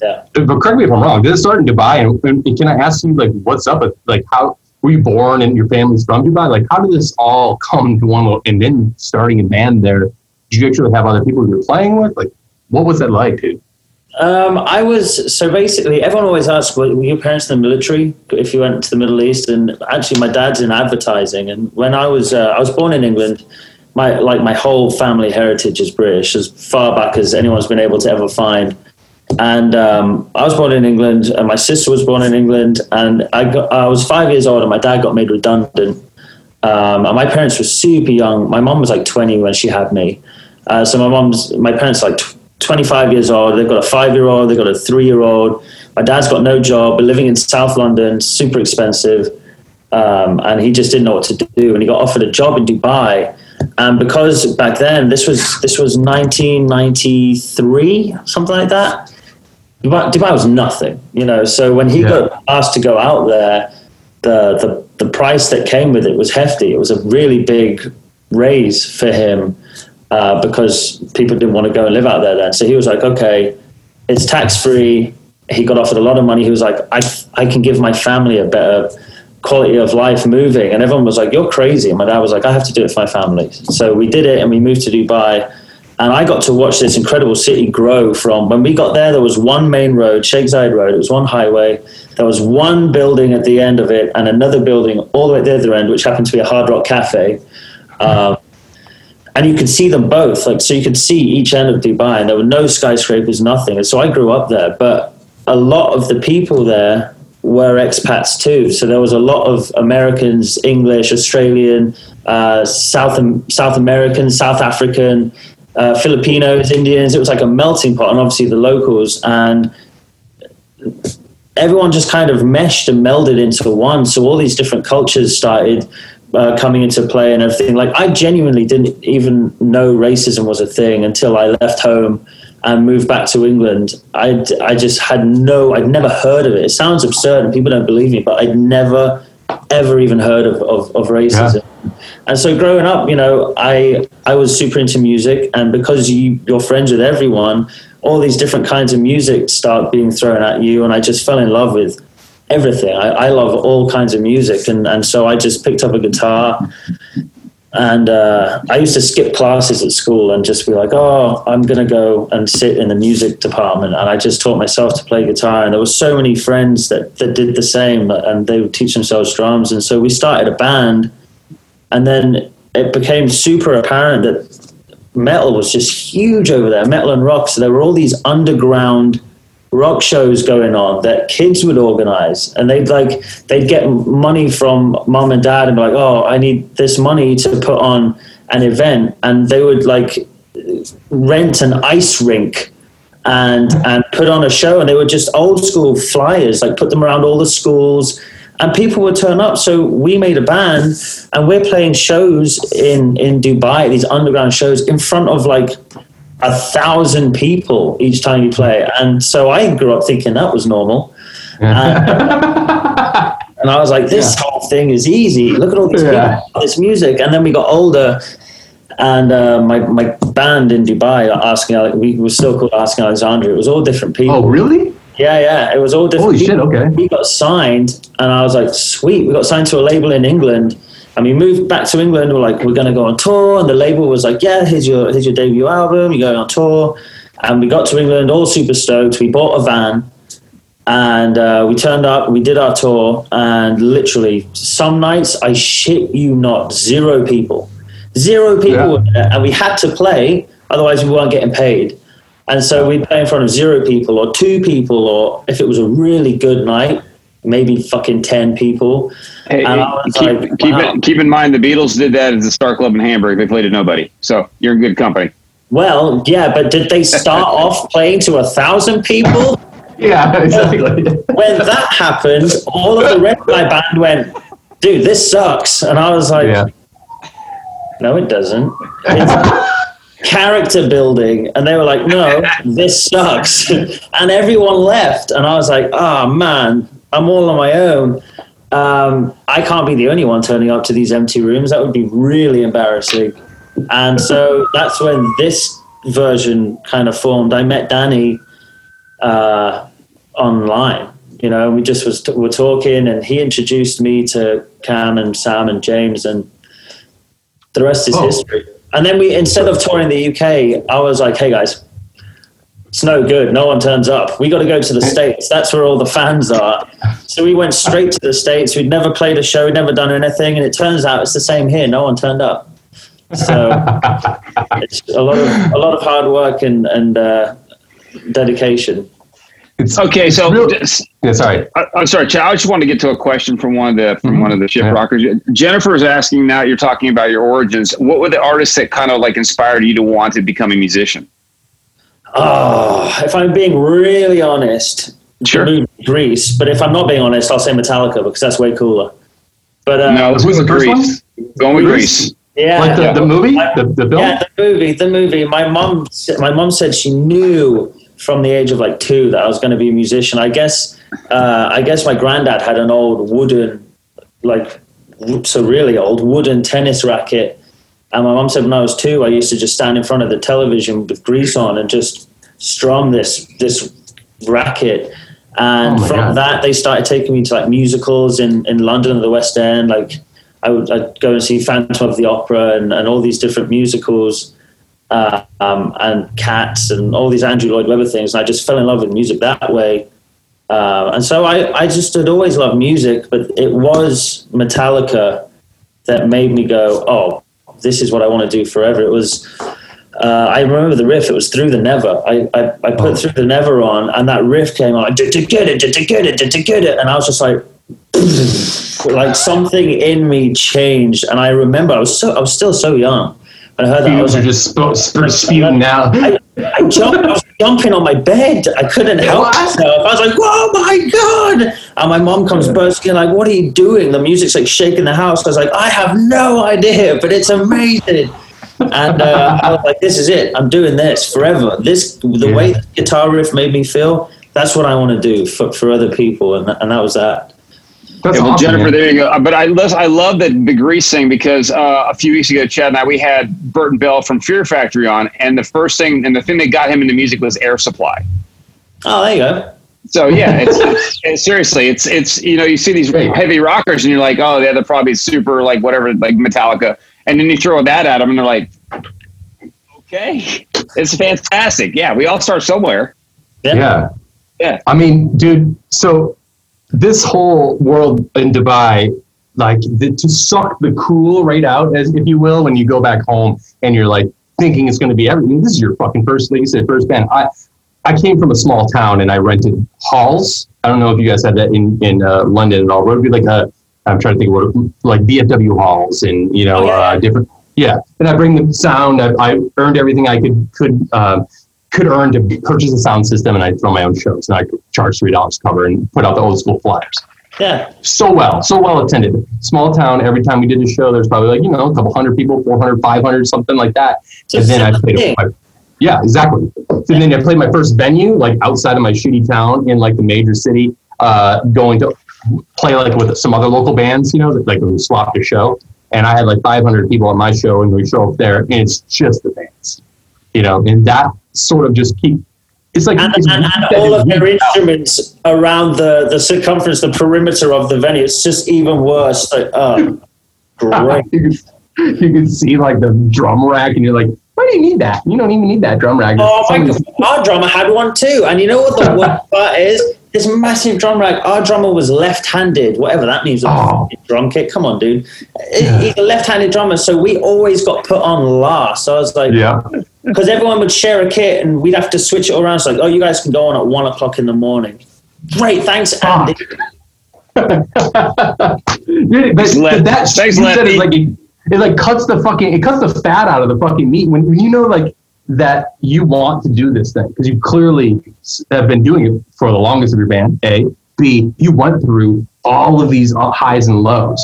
Yeah. But correct me if I'm wrong. Did it start in Dubai? And, and can I ask you, like, what's up with like how were you born and your family's from Dubai? Like, how did this all come to one? lo- And then starting a band there, did you actually have other people you were playing with? Like, what was that like, dude? Um, I was so basically everyone always asks, "Were were your parents in the military?" If you went to the Middle East, and actually, my dad's in advertising. And when I was uh, I was born in England, my like my whole family heritage is British, as far back as anyone's been able to ever find. And um, I was born in England, and my sister was born in England, and I got I was five years old, and my dad got made redundant. Um, and my parents were super young. My mom was like 20 when she had me. Uh, so my mom's, my parents are like tw 25 years old. They've got a five year old. They've got a three year old. My dad's got no job. We're living in South London, super expensive. Um, and he just didn't know what to do. And he got offered a job in Dubai. And because back then, this was this was 1993, something like that. Dubai, Dubai was nothing, you know. So when he Yeah. got asked to go out there, the, the the price that came with it was hefty. It was a really big raise for him uh, because people didn't want to go and live out there then. So he was like, okay, it's tax free. He got offered a lot of money. He was like, I, I can give my family a better quality of life moving. And everyone was like, you're crazy. And my dad was like, I have to do it for my family. So we did it and we moved to Dubai. And I got to watch this incredible city grow from when we got there, there was one main road, Zayed Road, it was one highway. There was one building at the end of it and another building all the way at the other end, which happened to be a Hard Rock Cafe. Um, and you could see them both. Like, so you could see each end of Dubai, and there were no skyscrapers, nothing. And so I grew up there, but a lot of the people there were expats too. So there was a lot of Americans, English, Australian, uh, South South American, South African, uh, Filipinos, Indians. It was like a melting pot, and obviously the locals and everyone just kind of meshed and melded into one. So all these different cultures started uh, coming into play and everything. Like I genuinely didn't even know racism was a thing until I left home and moved back to England. I I just had no, I'd never heard of it. It sounds absurd and people don't believe me, but I'd never ever even heard of, of, of racism. And so growing up, you know, I I was super into music, and because you you're friends with everyone, all these different kinds of music start being thrown at you, and I just fell in love with everything. I, I love all kinds of music, and and so I just picked up a guitar, and uh, I used to skip classes at school and just be like, oh, I'm gonna go and sit in the music department, and I just taught myself to play guitar, and there were so many friends that that did the same, and they would teach themselves drums, and so we started a band and then it became super apparent that metal was just huge over there metal and rock. So there were all these underground rock shows going on that kids would organize. And they'd like they'd get money from mom and dad and be like oh i need this money to put on an event. And they would like rent an ice rink and and put on a show. And they were just old school flyers like put them around all the schools. And people would turn up. So we made a band and we're playing shows in in dubai these underground shows in front of like a thousand people each time you play and so i grew up thinking that was normal and, and i was like this whole thing is easy look at all these Yeah. people, this music and then we got older and uh, my, my band in dubai asking we were still called asking alexandria it was all different people Oh, really? yeah, yeah, it was all different. Holy shit, okay. We got signed, and I was like, sweet. We got signed to a label in England, and we moved back to England. We're like, we're going to go on tour, and the label was like, yeah, here's your here's your debut album. You're going on tour, and we got to England, all super stoked. We bought a van, and uh, we turned up. We did our tour, and literally, some nights I shit you not, zero people. Zero people Yeah. were there, and we had to play, otherwise we weren't getting paid. And so we'd play in front of zero people or two people, or if it was a really good night, maybe fucking 10 people. Hey, keep, like, keep, wow. it, keep in mind the Beatles did that at the Star Club in Hamburg. They played to nobody. So you're in good company. Well, yeah, but did they start [LAUGHS] off playing to a thousand people? Yeah, [LAUGHS] exactly. when that happened, all of the rest of my band went, dude, this sucks. And I was like, yeah. no, it doesn't. It's character building. And they were like, no, this sucks. [LAUGHS] and everyone left. And I was like, oh, man, I'm all on my own. Um, I can't be the only one turning up to these empty rooms. That would be really embarrassing. And so that's when this version kind of formed. I met Danny uh, online. You know, we just was were talking, and he introduced me to Cam and Sam and James, and the rest is Oh. history. And then we, instead of touring the UK, I was like, "Hey guys, it's no good. No one turns up. We got to go to the states. That's where all the fans are." So we went straight to the states. We'd never played a show, we'd never done anything, and it turns out it's the same here. No one turned up. So [LAUGHS] it's a lot of a lot of hard work and and uh, dedication. It's, Okay, so real- just- yeah, sorry. I, I'm sorry, Chad. I just want to get to a question from one of the from Mhm. one of the ship Yeah. rockers. Jennifer is asking now. You're talking about your origins. What were the artists that kind of like inspired you to want to become a musician? Oh, if I'm being really honest, Sure. the movie Grease. But if I'm not being honest, I'll say Metallica because that's way cooler. But uh, no, let's go who's with first Grease. Going with Grease? Greece. yeah, like the, yeah. the movie, the, the film? Yeah, the movie, the movie. My mom, my mom said she knew from the age of like two that I was going to be a musician. I guess, uh, I guess my granddad had an old wooden, like, so really old wooden tennis racket. And my mom said when I was two, I used to just stand in front of the television with grease on and just strum this this racket. And Oh from God. that, they started taking me to like musicals in, in London and the West End. Like I would I'd go and see Phantom of the Opera and, and all these different musicals uh, um, and Cats and all these Andrew Lloyd Webber things. And I just fell in love with music that way. Uh, and so I, I just had always loved music, but it was Metallica that made me go, oh, this is what I want to do forever. It was, uh, I remember the riff, it was Through the Never. I, I, I put Through the Never on, and that riff came on, "Du- du- get it, du- du- get it, du- du- get it. And I was just like, [CLEARS THROAT] like something in me changed. And I remember I was so, I was still so young. I heard that. I was like, just sp- sp- spewing out. I, I jumped. I was jumping on my bed. I couldn't help What? myself. I was like, "Oh my god!" And my mom comes bursting like, "What are you doing?" The music's like shaking the house. I was like, "I have no idea, but it's amazing." And uh, I was like, "This is it. I'm doing this forever. This the Yeah. way the guitar riff made me feel. That's what I want to do for, for other people." And, and that was that. That's Yeah, well, awesome, Jennifer, man. there you go. Uh, But I love, I love that the Grease thing because uh, a few weeks ago, Chad and I, we had Burton Bell from Fear Factory on, and the first thing and the thing that got him into music was Air Supply. Oh, there you go. So yeah, it's, it's, it's seriously, it's it's you know you see these Great. heavy rockers and you're like, oh yeah, they're probably super like whatever like Metallica, and then you throw that at them and they're like, okay, it's fantastic. Yeah, we all start somewhere. Yeah. Yeah. I mean, dude, so this whole world in Dubai, like the, to suck the cool right out, as if you will, when you go back home and you're like thinking it's going to be everything. This is your fucking first, like you said, first band. I, I came from a small town and I rented halls. I don't know if you guys had that in, in uh, London at all. But it would be like a, I'm trying to think of what, like VFW halls and, you know, Oh, uh, different, yeah. And I bring the sound. I, I earned everything I could, could, um, could earn to purchase a sound system and I'd throw my own shows and I could charge three dollars cover and put out the old school flyers. Yeah. So well, so well attended. Small town. Every time we did a show, there's probably like, you know, a couple hundred people, 400, 500, something like that. So and then I played thing. my, yeah, exactly. And then I played my first venue, like outside of my shitty town in like the major city, uh, going to play like with some other local bands, you know, that, like we swapped a show. And I had like 500 people at my show and we show up there and it's just the bands, you know, and that sort of just keep, it's like, and, and, and all of their instruments around the, the circumference, the perimeter of the venue. It's just even worse. Like, oh, great. [LAUGHS] you, can, you can see like the drum rack and you're like, why do you need that? You don't even need that drum rack. Oh my god, our drummer had one too. And you know what the [LAUGHS] worst part is? this massive drum rack. Our drummer was left-handed, whatever that means. Oh. Drum kit. Come on, dude. He's a left-handed drummer, so we always got put on last. So I was like, Yeah. Because everyone would share a kit and we'd have to switch it around. It's like, oh, you guys can go on at one o'clock in the morning. Great, thanks, Andy. [LAUGHS] Dude, but, Lef- but that thanks, you said Lefty. it like it, it like cuts the fucking it cuts the fat out of the fucking meat when, when you know like that you want to do this thing because you clearly have been doing it for the longest of your band. A, B, you went through all of these uh, highs and lows,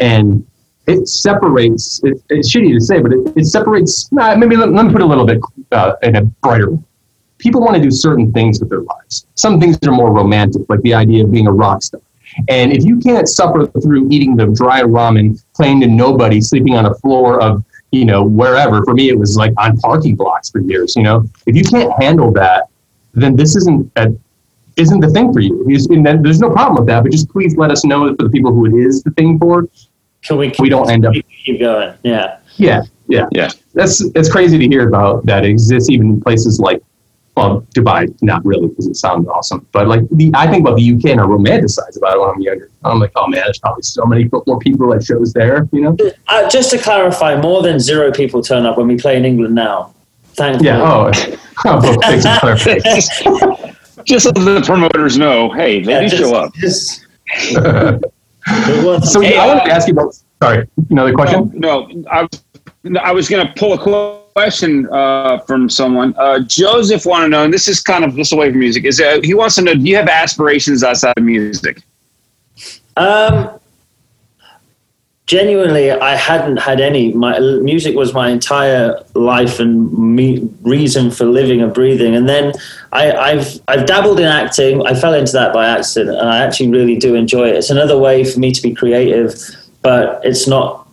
and it separates. It, it's shitty to say, but it, it separates. Uh, maybe let, let me put it a little bit uh, in a brighter. way. People want to do certain things with their lives. Some things are more romantic, like the idea of being a rock star. And if you can't suffer through eating the dry ramen, playing to nobody, sleeping on a floor of, you know, wherever, for me, it was like on parking blocks for years, you know, if you can't handle that, then this isn't a, isn't the thing for you. And there's no problem with that, but just please let us know for the people who it is the thing for. Can we? We don't end up. keep going? Yeah. Yeah, yeah, Yeah. That's it's crazy to hear about that it exists even in places like well, Dubai, not really because it sounds awesome, but like the I think about the UK and I romanticize about it when I'm younger. I'm like, oh man, there's probably so many more people at shows there, you know? Uh, just to clarify, more than zero people turn up when we play in England now. Thank you. Yeah. Oh, [LAUGHS] oh thanks for clarification. [LAUGHS] Just so the promoters know, hey, they Yeah, do just- show up. just- it was- [LAUGHS] so Hey, yeah, I wanted uh, to ask you about. Sorry, another question. No, no I, was- I was going to pull a question uh, from someone. Uh, Joseph want to know, and this is kind of this away from music. Is uh, he wants to know? Do you have aspirations outside of music? Um, genuinely, I hadn't had any. My music was my entire life and me, reason for living and breathing. And then I, I've I've dabbled in acting. I fell into that by accident, and I actually really do enjoy it. It's another way for me to be creative, but it's not.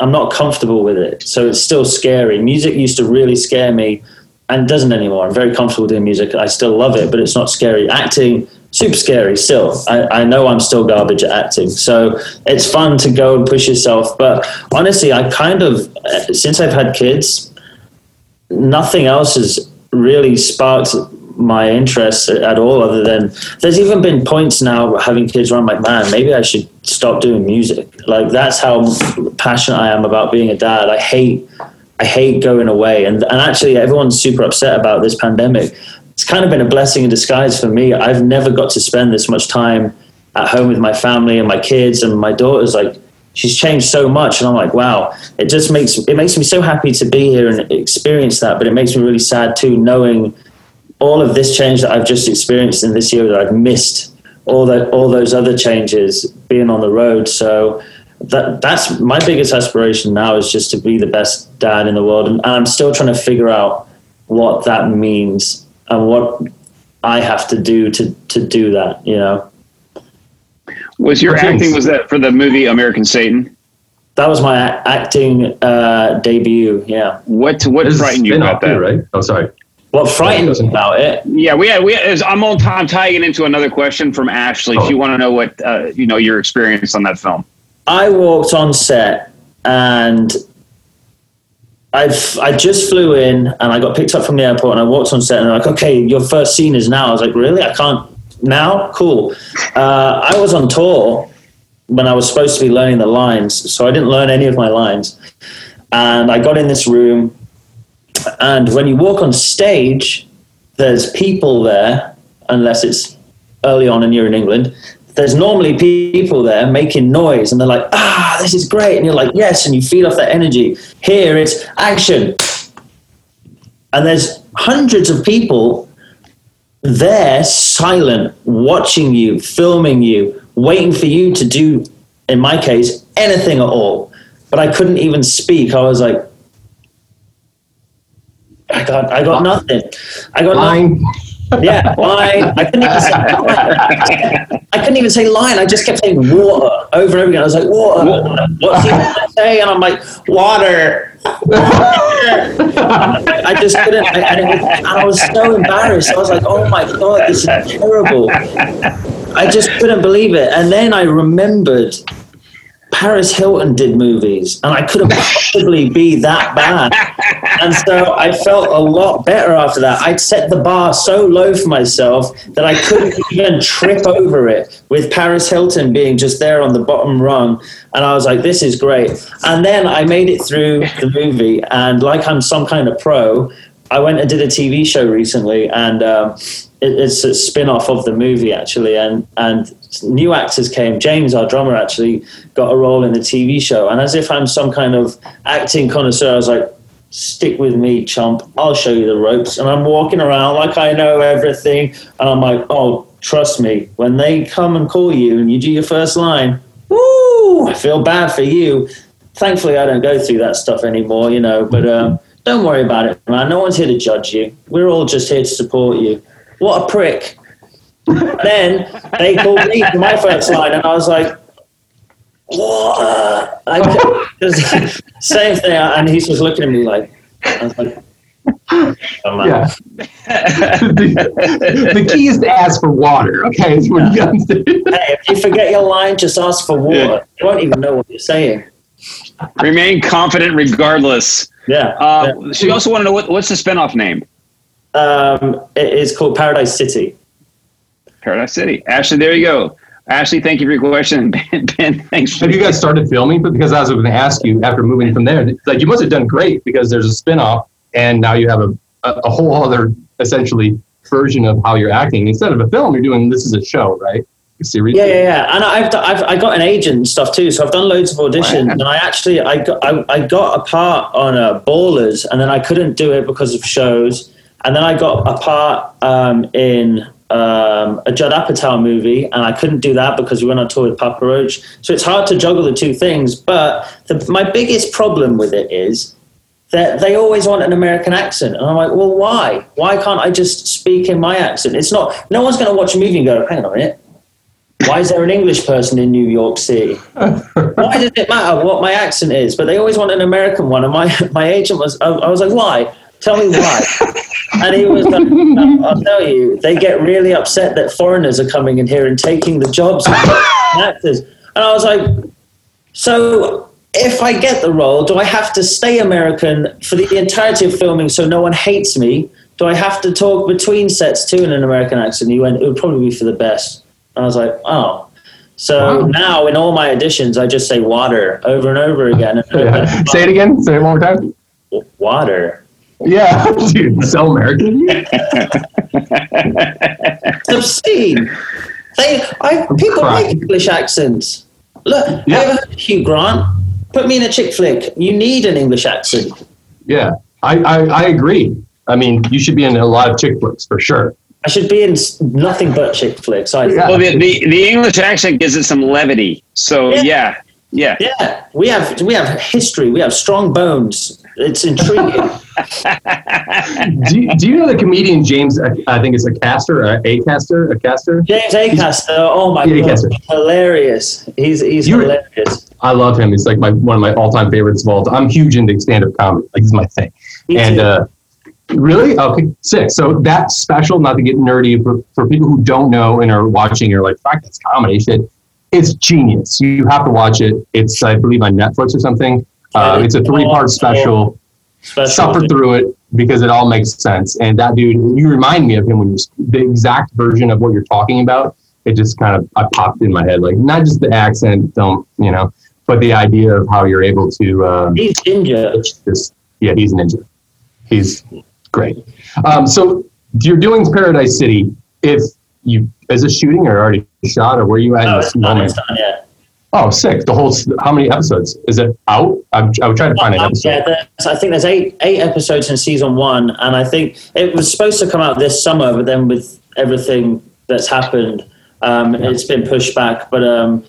I'm not comfortable with it, so it's still scary. Music used to really scare me, and doesn't anymore. I'm very comfortable doing music. I still love it, but it's not scary. Acting, super scary still. I, I know I'm still garbage at acting, so it's fun to go and push yourself. But honestly, I kind of uh, since I've had kids, nothing else has really sparked my interest at all other than there's even been points now having kids where I'm like, man, maybe I should stop doing music. Like that's how passionate I am about being a dad. I hate I hate going away and, and actually everyone's super upset about this pandemic. It's kind of been a blessing in disguise for me. I've never got to spend this much time at home with my family and my kids and my daughter's. Like she's changed so much and i'm like wow. It just makes it makes me so happy to be here and experience that but it makes me really sad too knowing all of this change that i've just experienced in this year that i've missed all that all those other changes being on the road. So that that's my biggest aspiration now is just to be the best dad in the world and, and i'm still trying to figure out what that means and what i have to do to to do that you know Was your Okay. acting was that for the movie American Satan? that was my a- acting uh, debut. Yeah. What what This frightened you about that? too, right? Oh, sorry. What frightened me about it? Yeah, we had, we had, I'm on I'm tying it into another question from Ashley. If Oh. you want to know what uh, you know your experience on that film. I walked on set and I I just flew in and I got picked up from the airport and I walked on set and they're like, okay, your first scene is now. I was like, really? I can't now? Cool. Uh, I was on tour when I was supposed to be learning the lines, so I didn't learn any of my lines. And I got in this room, and when you walk on stage, there's people there, unless it's early on and you're in England. There's normally people there making noise, and they're like, "Ah, this is great," and you're like, "Yes," and you feed off that energy. Here, it's action, and there's hundreds of people there, silent, watching you, filming you, waiting for you to do, in my case, anything at all. But I couldn't even speak. I was like, I got, I got nothing. I got nothing. Yeah, line. I couldn't even say. I couldn't even say line. I just kept saying water over and over again. I was like, water. What's he gonna say? And I'm like, water. I just couldn't. I, and, it was, and I was so embarrassed. I was like, oh my god, this is terrible. I just couldn't believe it. And then I remembered Paris Hilton did movies, and I couldn't possibly be that bad. And so I felt a lot better after that. I'd set the bar so low for myself that I couldn't even trip over it with Paris Hilton being just there on the bottom rung. And I was like, this is great. And then I made it through the movie, and like I'm some kind of pro, I went and did a TV show recently, and um, it's a spin off of the movie, actually. And, and new actors came. James, our drummer, actually got a role in the TV show. And as if I'm some kind of acting connoisseur, I was like, stick with me, chump. I'll show you the ropes. And I'm walking around like I know everything. And I'm like, oh, trust me, when they come and call you and you do your first line, woo, I feel bad for you. Thankfully, I don't go through that stuff anymore, you know, but um, don't worry about it, man. No one's here to judge you. We're all just here to support you. What a prick. then they called me for my first line, and I was like, what? I, just, [LAUGHS] same thing. And he's just looking at me like, I was like, [LAUGHS] oh. Yeah. the, the key is to ask for water. Okay, is what you to. [LAUGHS] Hey, if you forget your line, just ask for water. You won't even know what you're saying. Remain confident regardless. Yeah. Uh, So you also want to know what, what's the spinoff name? Um, it is called Paradise City. Paradise City. Ashley, there you go. Ashley, thank you for your question. [LAUGHS] Ben, ben thanks for Have you guys started filming? But because I was going to ask you after moving from there, like you must have done great because there's a spin-off and now you have a, a, a whole other essentially version of how you're acting. Instead of a film, you're doing this is a show, right? A series. Yeah, yeah, yeah. And I've, I've I got an agent and stuff too. So I've done loads of auditions, Wow. and I actually I got I, I got a part on uh, Ballers, and then I couldn't do it because of shows, and then I got a part um, in um, a Judd Apatow movie, and I couldn't do that because we went on tour with Papa Roach. So it's hard to juggle the two things. But the, my biggest problem with it is that they always want an American accent. And I'm like, well, why? Why can't I just speak in my accent? It's not, no one's going to watch a movie and go, hang on a minute. Why is there an English person in New York City? [LAUGHS] Why does it matter what my accent is? But they always want an American one. And my, my agent was, I, I was like, why? Tell me why. And he was like, I'll tell you, they get really upset that foreigners are coming in here and taking the jobs of actors. And I was like, so if I get the role, do I have to stay American for the entirety of filming so no one hates me? Do I have to talk between sets too in an American accent? He went, it would probably be for the best. And I was like, oh. So Wow. now in all my auditions, I just say water over and over again. Yeah. [LAUGHS] Say it again. Say it one more time. Water. Yeah, dude, [LAUGHS] so American. It's [LAUGHS] obscene. They, I, people crying. make English accents. Look, Yeah. you ever heard of Hugh Grant? Put me in a chick flick. You need an English accent. Yeah, I, I, I agree. I mean, you should be in a lot of chick flicks for sure. I should be in nothing but chick flicks. I, Yeah. Well, the, the, the English accent gives it some levity. So, Yeah. yeah. Yeah. Yeah, we have we have history. We have strong bones. It's intriguing. [LAUGHS] do, you, do you know the comedian James? I I think it's a caster, a, a caster, a caster. James Acaster. Oh my Yeah, god, Acaster. hilarious. He's he's You- hilarious. I love him. He's like my one of my all time favorites of all time. I'm huge into stand up comedy. Like, this is my thing. Me and too. uh, really, okay, sick. So that special, not to get nerdy, for, for people who don't know and are watching, you're like, fuck, that's comedy shit. It's genius. You have to watch it. It's, I believe, on Netflix or something. Uh, it's a three part special. Special. Suffer through it because it all makes sense. And that dude, you remind me of him when you the exact version of what you're talking about. It just kind of I popped in my head, like not just the accent, don't you know, but the idea of how you're able to. Um, He's it's just yeah, he's ninja. He's great. Um, so you're doing Paradise City. If you as a shooting or already shot or where you at No, in this moment? not yet. Oh, sick! The whole how many episodes is it out? I'm, I would try to find an episode. yeah, I think there's eight eight episodes in season one, and I think it was supposed to come out this summer, but then with everything that's happened, um, it's been pushed back. But um,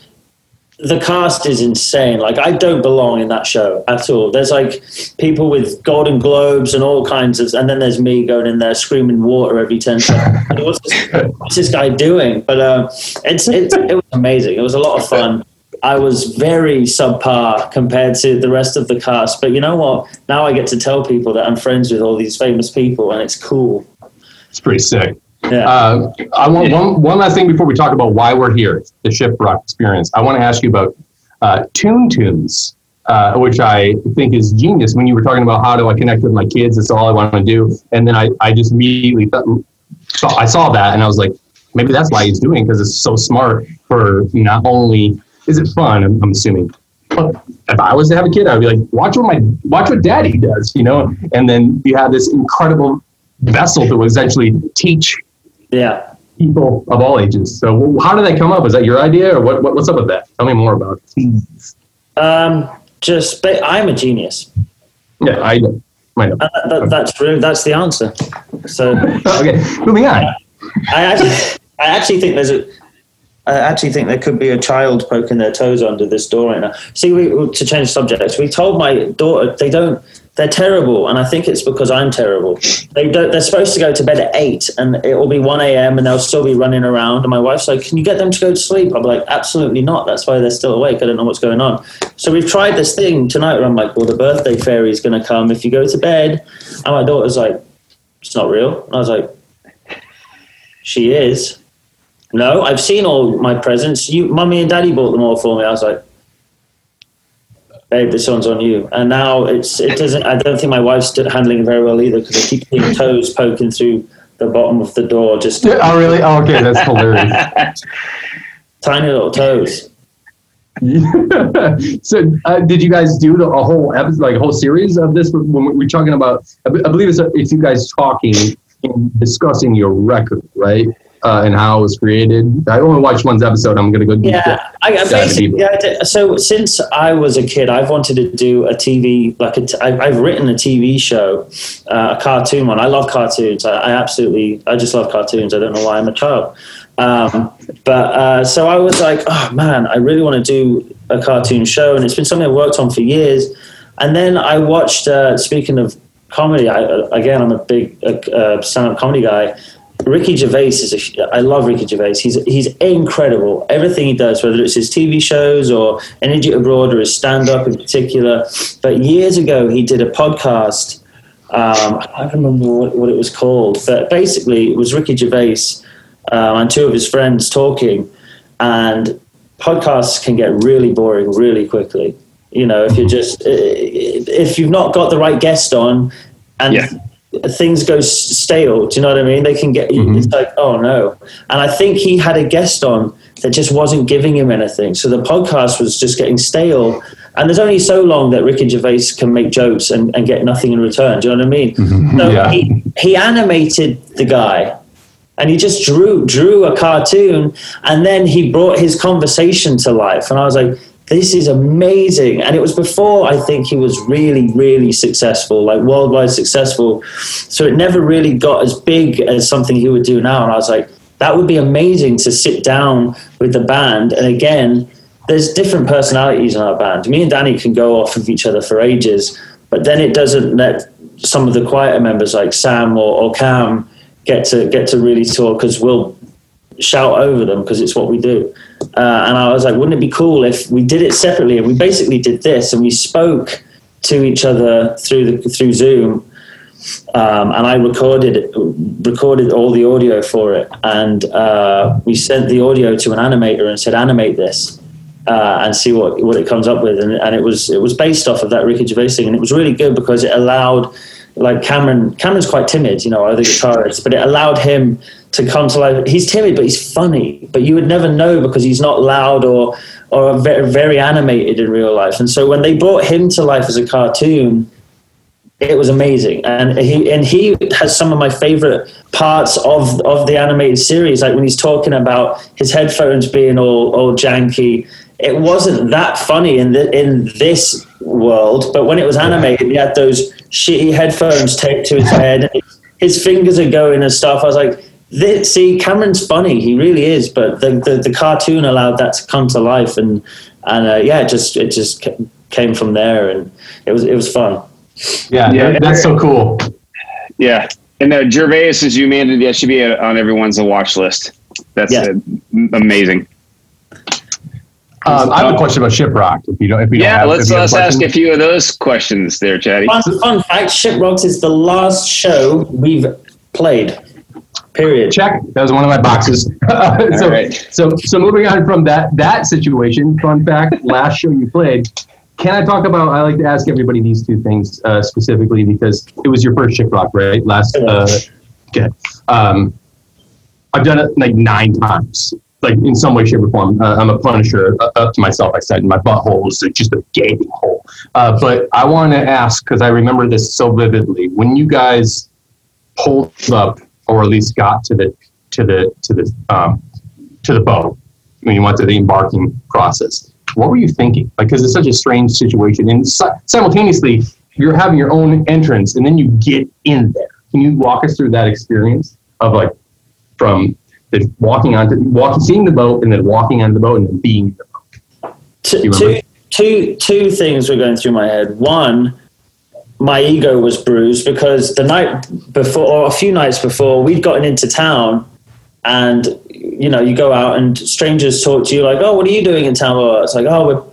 the cast is insane. Like I don't belong in that show at all. There's like people with Golden Globes and all kinds of, and then there's me going in there screaming water every ten seconds. [LAUGHS] What's, this, what's this guy doing? But um, it's, it's it was amazing. It was a lot of fun. I was very subpar compared to the rest of the cast. But you know what? Now I get to tell people that I'm friends with all these famous people, and it's cool. It's pretty sick. Yeah. Uh, I want one, one last thing before we talk about why we're here, the shipwreck experience. I want to ask you about uh, Tune Tunes, uh, which I think is genius. When you were talking about how do I connect with my kids, that's all I want to do. And then I, I just immediately thought, saw, I saw that and I was like, maybe that's why he's doing because it's so smart for not only is it fun, I'm, I'm assuming. But if I was to have a kid, I'd be like, watch what my watch what daddy does, you know, and then you have this incredible vessel to essentially teach Yeah. people of all ages. So how did that come up? Is that your idea or what, what what's up with that? Tell me more about it. Um, just, ba- I'm a genius. Yeah, I know. I know. Uh, that, that's really, that's the answer. So [LAUGHS] okay, moving on. I actually, I actually think there's a. I actually think there could be a child poking their toes under this door right now. See, we, to change subjects, we told my daughter they don't. They're terrible, and I think it's because I'm terrible. They don't. They're supposed to go to bed at eight, and it will be one a.m. and they'll still be running around. And my wife's like, "Can you get them to go to sleep?" I'm like, "Absolutely not. That's why they're still awake. I don't know what's going on." So we've tried this thing tonight where I'm like, "Well, the birthday fairy is going to come if you go to bed," and my daughter's like, "It's not real." And I was like, "She is." No, I've seen all my presents. You, mummy and daddy bought them all for me. I was like, babe, this one's on you. And now it's it doesn't. I don't think my wife's handling it very well either because I keep seeing toes poking through the bottom of the door. Just Oh, really? Oh, okay, that's hilarious. [LAUGHS] tiny little toes. [LAUGHS] so, uh, did you guys do the, a whole episode, like a whole series of this? When we're talking about, I I believe it's, it's you guys talking and discussing your record, right? Uh, and how it was created. I only watched one episode. I'm gonna go. deep Yeah, I, I basically. Yeah, so since I was a kid, I've wanted to do a TV like a t- I, I've written a TV show, uh, a cartoon one. I love cartoons. I, I absolutely, I just love cartoons. I don't know why I'm a child. Um, but uh, so I was like, oh man, I really want to do a cartoon show, and it's been something I've worked on for years. And then I watched. Uh, speaking of comedy, I, again, I'm a big uh, uh, stand-up comedy guy. Ricky Gervais is a, I love Ricky Gervais. He's he's incredible. Everything he does, whether it's his TV shows or An Idiot Abroad or his stand up in particular. But years ago, he did a podcast. Um, I can't remember what, what it was called, but basically, it was Ricky Gervais um, and two of his friends talking. And podcasts can get really boring really quickly. You know, if you're just if you've not got the right guest on, and Yeah. Things go stale. Do you know what I mean? They can get. Mm-hmm. It's like, oh no. And I think he had a guest on that just wasn't giving him anything. So the podcast was just getting stale. And there's only so long that Ricky Gervais can make jokes and, and get nothing in return. Do you know what I mean? Mm-hmm. So Yeah. he, he animated the guy and he just drew drew a cartoon and then he brought his conversation to life and i was like this is amazing. And it was before i think he was really really successful like worldwide successful. So it never really got as big as something he would do now. And i was like that would be amazing to sit down with the band. And again there's different personalities in our band. Me and danny can go off of each other for ages but then it doesn't let some of the quieter members like sam or, or cam get to get to really talk because we'll shout over them because it's what we do. Uh, and I was like, wouldn't it be cool if we did it separately? And we basically did this, and we spoke to each other through the through Zoom. Um, and I recorded recorded all the audio for it, and uh, we sent the audio to an animator and said, "Animate this." Uh, and see what, what it comes up with, and, and it was it was based off of that Ricky Gervais thing, and it was really good because it allowed like Cameron. Cameron's quite timid, you know, other guitarist, but it allowed him to come to life. He's timid, but he's funny. But you would never know because he's not loud or or very, very animated in real life. And so when they brought him to life as a cartoon, it was amazing. And he and he has some of my favorite parts of of the animated series, like when he's talking about his headphones being all all janky. It wasn't that funny in the, in this world, but when it was animated, he had those shitty headphones taped to his head. [LAUGHS] His fingers are going and stuff. I was like, this, see, Cameron's funny. He really is. But the, the, the cartoon allowed that to come to life, and and uh, yeah, it just it just came from there, and it was it was fun. Yeah, Yeah. that's so cool. Yeah. And uh, Gervais's humanity that should be uh, on everyone's watch list. That's Yeah. uh, m- amazing. Um, I have a question about ShipRocked. If you don't, if you don't Yeah, have, let's if you let's ask a few of those questions there, Chatty. Fun, fun fact: Shiprocks is the last show we've played. Period. Check. That was one of my boxes. [LAUGHS] so, right. so, so moving on from that that situation. Fun fact: [LAUGHS] last show you played. Can I talk about? I like to ask everybody these two things uh, specifically because it was your first ShipRocked, right? Last. Uh, okay. Um, I've done it like nine times, like in some way, shape, or form. Uh, I'm a punisher uh, up to myself. I said my butthole is just a gaping hole. Uh, but I want to ask because I remember this so vividly. When you guys pulled up, or at least got to the to the to the um, to the boat when you went through the embarking process, what were you thinking? Like, because it's such a strange situation, and si- simultaneously you're having your own entrance, and then you get in there. Can you walk us through that experience of like from the walking onto walking, seeing the boat, and then walking on the boat, and then being in the boat? Two, You two, remember? two, two things were going through my head. One, my ego was bruised because the night before, or a few nights before, we'd gotten into town, and you know, you go out and strangers talk to you like, "Oh, what are you doing in town?" It's like, "Oh, we're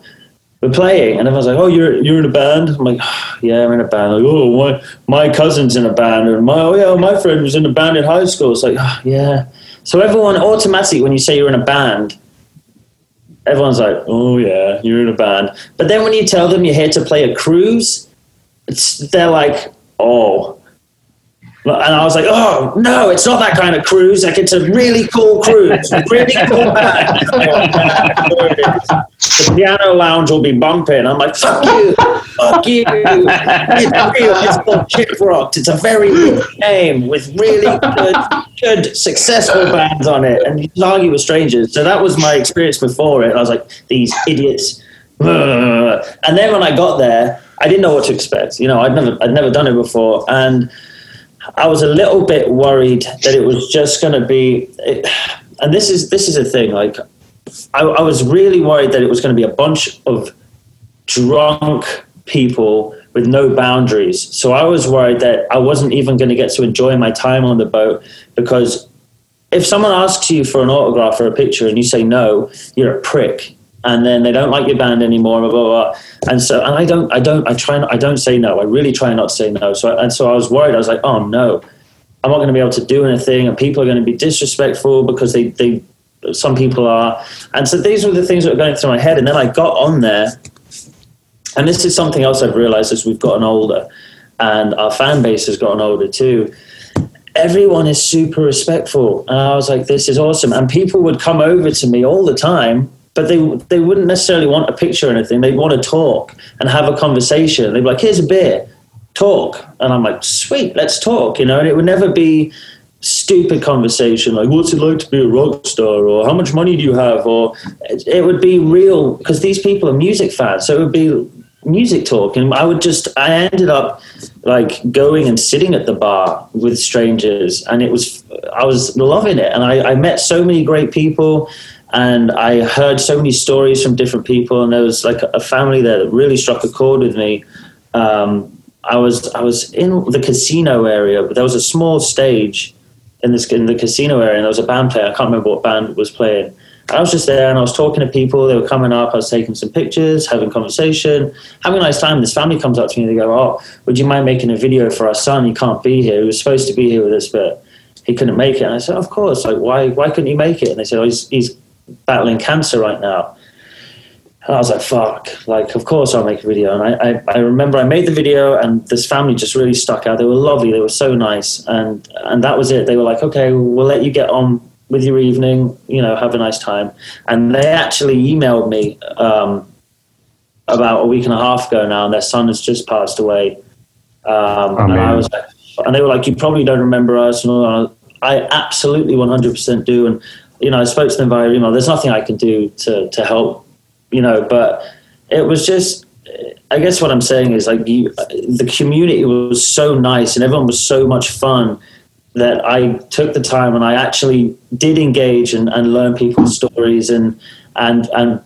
we're playing," and everyone's like, "Oh, you're you're in a band." I'm like, "Yeah, I'm in a band." Like, "Oh, my my cousin's in a band," and my oh yeah, my friend was in a band in high school. It's like, "Ah, "Yeah." So everyone automatically, when you say you're in a band, everyone's like, "Oh yeah, you're in a band." But then when you tell them you're here to play a cruise, they're like, "Oh." And I was like, "Oh no, it's not that kind of cruise. Like it's a really cool cruise, [LAUGHS] really cool band." [LAUGHS] the piano lounge will be bumping. I'm like, "Fuck you, fuck you." It's real. It's called Chip Rocked. It's a very good name with really good, good, successful bands on it, and you can argue with strangers. So that was my experience before it. I was like, "These idiots." And then when I got there, I didn't know what to expect. You know, I'd never, I'd never done it before, and I was a little bit worried that it was just going to be. It, and this is this is a thing. Like, I, I was really worried that it was going to be a bunch of drunk people with no boundaries. So I was worried that I wasn't even going to get to enjoy my time on the boat because if someone asks you for an autograph or a picture and you say no, you're a prick. And then they don't like your band anymore, blah, blah, blah. And so, and I don't, I don't, I try, not, I don't say no. I really try not to say no. So, and so I was worried. I was like, oh no, I'm not going to be able to do anything, and people are going to be disrespectful because they, they, some people are. And so these were the things that were going through my head. And then I got on there, and this is something else I've realized as we've gotten older, and our fan base has gotten older too. Everyone is super respectful, and I was like, "This is awesome." And people would come over to me all the time, but they they wouldn't necessarily want a picture or anything. They'd want to talk and have a conversation. They'd be like, "Here's a beer, talk," and I'm like, "Sweet, let's talk," you know. And it would never be stupid conversation like what's it like to be a rock star or how much money do you have or it, it would be real because these people are music fans so it would be music talk and i would just i ended up like going and sitting at the bar with strangers and it was i was loving it and i, I met so many great people and i heard so many stories from different people and there was like a family there that really struck a chord with me um, I was I was in the casino area, but there was a small stage in this in the casino area, and there was a band player. I can't remember what band was playing. I was just there, and I was talking to people. They were coming up. I was taking some pictures, having conversation, having a nice time. This family comes up to me they go, "Oh, would you mind making a video for our son? He can't be here. He was supposed to be here with us, but he couldn't make it." And I said, "Of course. Like, why why couldn't he make it?" And they said, "Oh, he's he's battling cancer right now." And I was like, fuck, like, of course I'll make a video. And I, I, I remember I made the video and this family just really stuck out. They were lovely. They were so nice. And, and that was it. They were like, okay, we'll let you get on with your evening, you know, have a nice time. And they actually emailed me um, about a week and a half ago now, and their son has just passed away. Um, and I was like, and they were like, you probably don't remember us. And. I absolutely 100% do. And, you know, I spoke to them via email. There's nothing I can do to, to help you know but it was just i guess what i'm saying is like you, the community was so nice and everyone was so much fun that i took the time and i actually did engage and, and learn people's stories and and and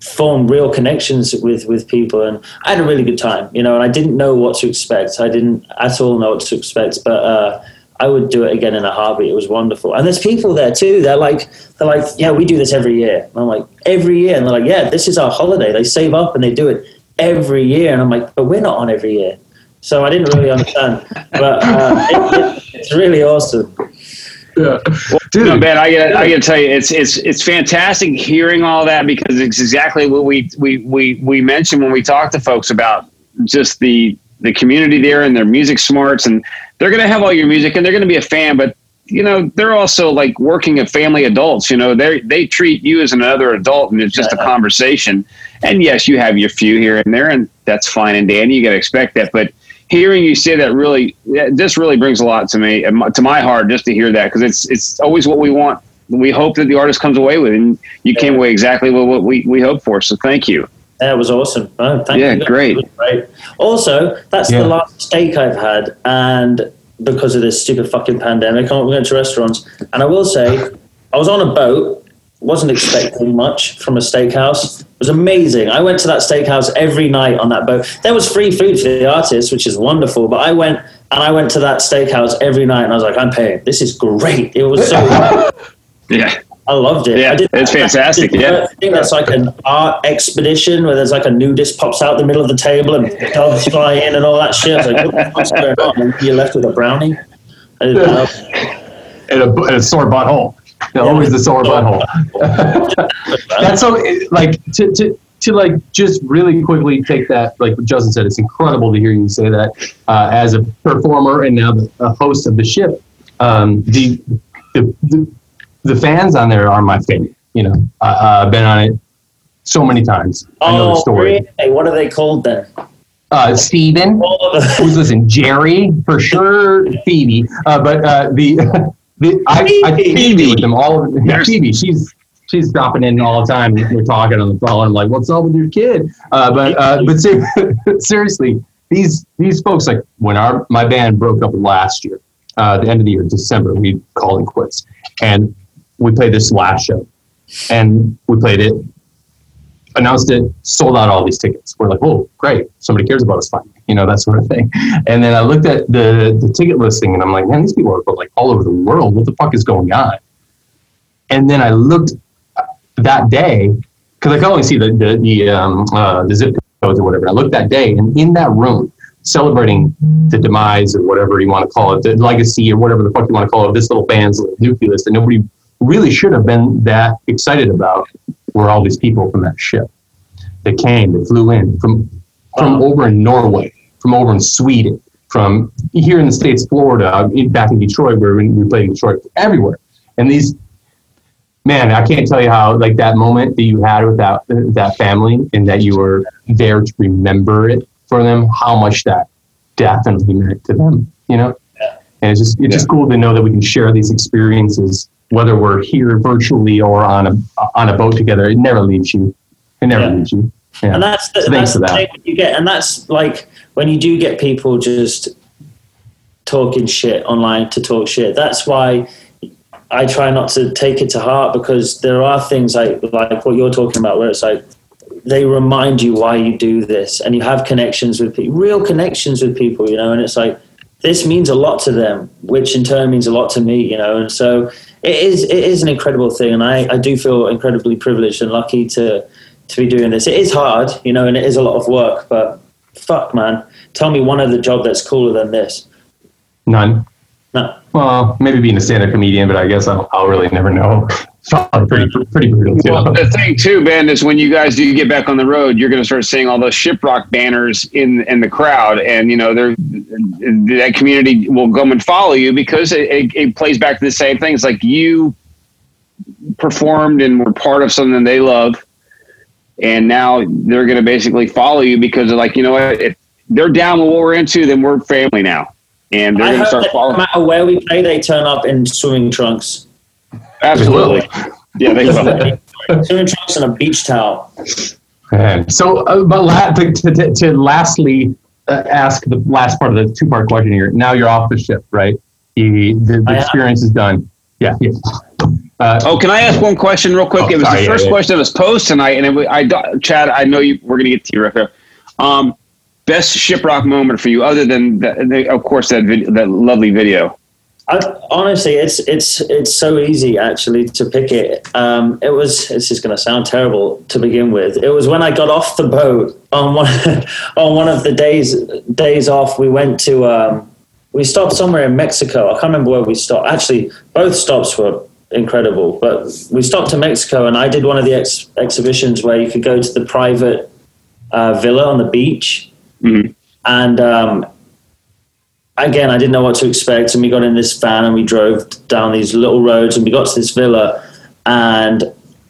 form real connections with with people and i had a really good time you know and i didn't know what to expect i didn't at all know what to expect but uh I would do it again in a heartbeat. It was wonderful. And there's people there too. They're like, they're like, yeah, we do this every year. And I'm like, every year. And they're like, yeah, this is our holiday. They save up and they do it every year. And I'm like, but we're not on every year. So I didn't really understand. But uh, it, it, it's really awesome. Yeah. Dude, no, Ben, I got I got to tell you, it's it's it's fantastic hearing all that because it's exactly what we we we we mentioned when we talked to folks about just the the community there and their music smarts, and they're going to have all your music and they're going to be a fan, but you know they're also like working at family adults. You know they they treat you as another adult, and it's just a conversation. And yes, you have your few here and there, and that's fine and dandy. You got to expect that, but hearing you say that really this really brings a lot to me to my heart just to hear that because it's it's always what we want we hope that the artist comes away with and you yeah. came away exactly with what we, we hope for so thank you that was awesome oh, yeah you. great great also that's yeah. the last steak i've had and because of this stupid fucking pandemic i can't go to restaurants and i will say i was on a boat wasn't expecting much from a steakhouse. It was amazing. I went to that steakhouse every night on that boat. There was free food for the artists, which is wonderful. But I went and I went to that steakhouse every night, and I was like, I'm paying. This is great. It was so. [LAUGHS] yeah. I loved it. Yeah, did, it's fantastic. I yeah, I think that's like an art expedition where there's like a nudist pops out the middle of the table and dogs fly in and all that shit. I was like, what the fuck's going on? And you're left with a brownie. [LAUGHS] And a, and a sore butthole. Yeah, always the sore butthole. [LAUGHS] That's so like to, to to like just really quickly take that like Justin said, it's incredible to hear you say that uh, as a performer and now the, a host of the ship. Um, the, the, the the fans on there are my favorite. You know, uh, I've been on it so many times. I know the Oh, story. really? What are they called then? Uh, Steven, [LAUGHS] who's listen, Jerry for sure, Phoebe, uh, but uh, the [LAUGHS] the I, I Phoebe with them all. Of, yeah, Phoebe, she's she's dropping in all the time. We're talking on the phone. I'm like, "What's up with your kid?" Uh, but uh, but ser- [LAUGHS] seriously, these these folks like when our my band broke up last year, uh, the end of the year, December, we called it quits, and we played this last show, and we played it, announced it, sold out all these tickets. We're like, "Oh, great! Somebody cares about us finally." You know that sort of thing. And then I looked at the the ticket listing, and I'm like, "Man, these people are like all over the world. What the fuck is going on?" And then I looked that day because I could only see the the the, um, uh, the zip codes or whatever. I looked that day, and in that room, celebrating the demise or whatever you want to call it, the legacy or whatever the fuck you want to call it, this little band's nucleus that nobody really should have been that excited about, were all these people from that ship. They came, they flew in from from oh. over in Norway, from over in Sweden, from here in the states, Florida, back in Detroit, where we played in Detroit, everywhere. And these man, I can't tell you how like that moment that you had with that that family and that you were there to remember it for them, how much that definitely meant to them, you know? And it's just it's just cool to know that we can share these experiences, whether we're here virtually or on a on a boat together. It never leaves you. It never Yeah. leaves you. Yeah. And that's the, So that's the that. thing you get, and that's like when you do get people just talking shit online to talk shit. That's why I try not to take it to heart because there are things like like what you're talking about, where it's like they remind you why you do this, and you have connections with people, real connections with people, you know, and it's like this means a lot to them, which in turn means a lot to me, you know, and so it is it is an incredible thing, and I, I do feel incredibly privileged and lucky to to be doing this. It is hard, you know, and it is a lot of work, but fuck, man, tell me one other job that's cooler than this. None. No. Well, maybe being a stand-up comedian, but I guess I'll, I'll really never know. It's probably pretty pretty brutal too. Well, the thing too, Ben, is when you guys do get back on the road, you're going to start seeing all those shiprock banners in in the crowd, and you know, they're, that community will come and follow you because it, it, it plays back to the same thing. It's like you performed and were part of something they love, and now they're going to basically follow you because they're like, you know what, if they're down with what we're into, then we're family now, and they're going to start that no matter where we play, they turn up in swimming trunks. Absolutely, [LAUGHS] yeah, they will. [LAUGHS] swimming trunks and a beach towel. Man. So, uh, but la- to, to, to, to lastly uh, ask the last part of the two part question here. Now you're off the ship, right? The, the, the experience is done. Yeah. yeah. Uh, Oh, can I ask one question real quick? Oh, it was sorry, the first yeah. question that was posed tonight, and it, I, Chad, I know you. We're going to get to you right there. Um, best shiprock moment for you, other than the, the, of course that vid- that lovely video. I, honestly, it's it's it's so easy actually to pick it. Um, it was. This is going to sound terrible to begin with. It was when I got off the boat on one [LAUGHS] on one of the days days off. We went to um, we stopped somewhere in Mexico. I can't remember where we stopped. Actually, both stops were incredible. But we stopped in Mexico, and I did one of the ex- exhibitions where you could go to the private uh, villa on the beach, Mhm. and um, again, I didn't know what to expect. And we got in this van and we drove down these little roads, and we got to this villa, and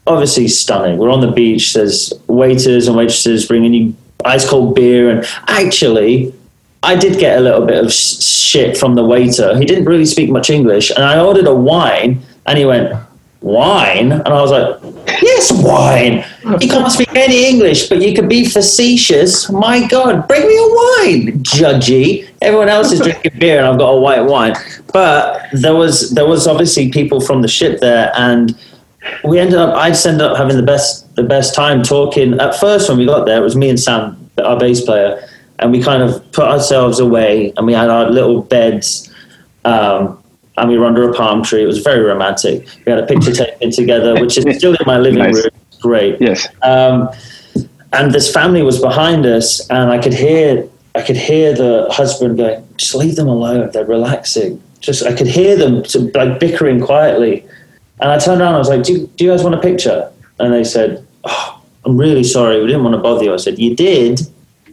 obviously stunning. We're on the beach. There's waiters and waitresses bringing you ice cold beer, and actually. I did get a little bit of shit from the waiter. He didn't really speak much English, and I ordered a wine, and he went, "Wine," and I was like, "Yes, wine." You can't speak any English, but you can be facetious. My God, bring me a wine, judgy. Everyone else is drinking beer, and I've got a white wine. But there was there was obviously people from the ship there, and we ended up. I'd ended up having the best the best time talking. At first, when we got there, it was me and Sam, our bass player, and we kind of put ourselves away, and we had our little beds. Um, and we were under a palm tree. It was very romantic. We had a picture taken together, which is still in my [LAUGHS] living Nice. room. Great. Yes. Um, and this family was behind us, and I could hear I could hear the husband going, "Just leave them alone. They're relaxing." Just I could hear them to, like bickering quietly, and I turned around. I was like, "Do you, do you guys want a picture?" And they said, oh, "I'm really sorry. We didn't want to bother you." I said, "You did,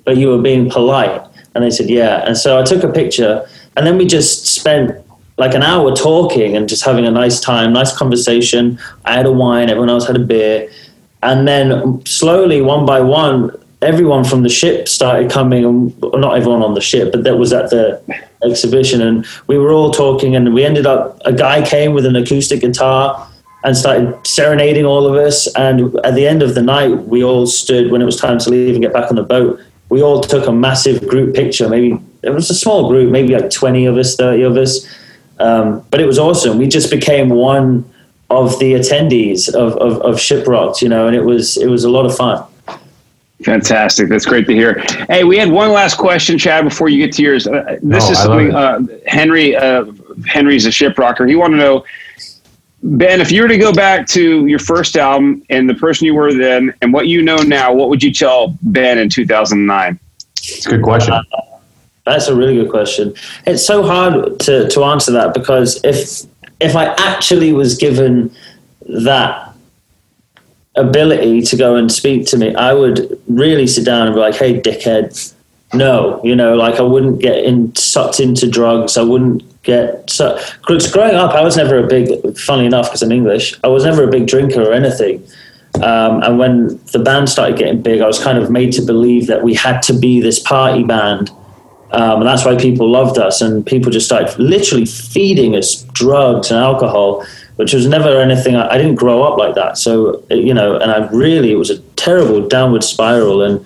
but you were being polite." And they said, "Yeah." And so I took a picture, and then we just spent like an hour talking and just having a nice time, nice conversation. I had a wine, everyone else had a beer. And then slowly, one by one, everyone from the ship started coming, and not everyone on the ship, but that was at the exhibition. And we were all talking, and we ended up, a guy came with an acoustic guitar and started serenading all of us. And at the end of the night, we all stood when it was time to leave and get back on the boat. We all took a massive group picture. Maybe it was a small group, maybe like 20 of us, 30 of us. Um, but it was awesome. We just became one of the attendees of, of, of ShipRocked, you know, and it was it was a lot of fun. Fantastic. That's great to hear. Hey, we had one last question, Chad, before you get to yours. Uh, this Oh, is something uh, Henry. Uh, Henry's a shiprocker. He wanted to know, Ben, if you were to go back to your first album and the person you were then and what you know now, what would you tell Ben in 2009? It's a good question. That's a really good question. It's so hard to, to answer that because if if I actually was given that ability to go and speak to me, I would really sit down and be like, "Hey, dickhead, no," you know, like I wouldn't get in sucked into drugs. I wouldn't get so. Because growing up, I was never a big. Funny enough, because I'm English, I was never a big drinker or anything. Um, and when the band started getting big, I was kind of made to believe that we had to be this party band. Um, and that's why people loved us. And people just started literally feeding us drugs and alcohol, which was never anything. I, I didn't grow up like that. So, you know, and I really, it was a terrible downward spiral. And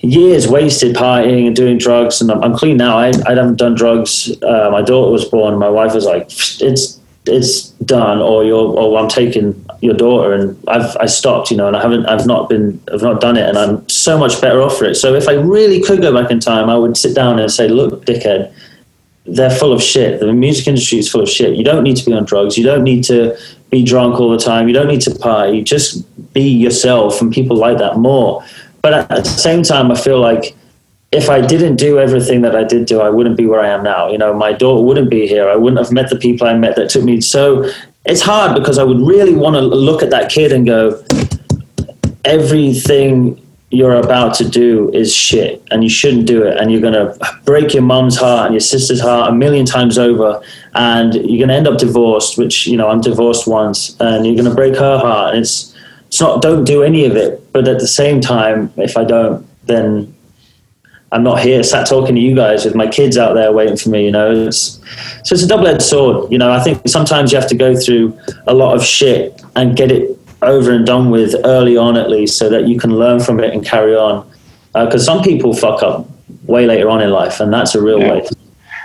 years wasted partying and doing drugs. And I'm, I'm clean now. I, I haven't done drugs. Uh, my daughter was born. My wife was like, it's, it's done or you're or I'm taking your daughter and I've I stopped you know and I haven't I've not been I've not done it and I'm so much better off for it so if I really could go back in time I would sit down and say look dickhead they're full of shit the music industry is full of shit you don't need to be on drugs you don't need to be drunk all the time you don't need to party just be yourself and people like that more but at the same time I feel like if I didn't do everything that I did do, I wouldn't be where I am now. You know, my daughter wouldn't be here. I wouldn't have met the people I met that took me. So it's hard because I would really want to look at that kid and go, everything you're about to do is shit and you shouldn't do it. And you're going to break your mum's heart and your sister's heart a million times over. And you're going to end up divorced, which, you know, I'm divorced once and you're going to break her heart. And it's, it's not, don't do any of it. But at the same time, if I don't, then I'm not here sat talking to you guys with my kids out there waiting for me, you know. It's, so it's a double edged sword. You know, I think sometimes you have to go through a lot of shit and get it over and done with early on at least so that you can learn from it and carry on. Uh, because some people fuck up way later on in life, and that's a real Yeah. way.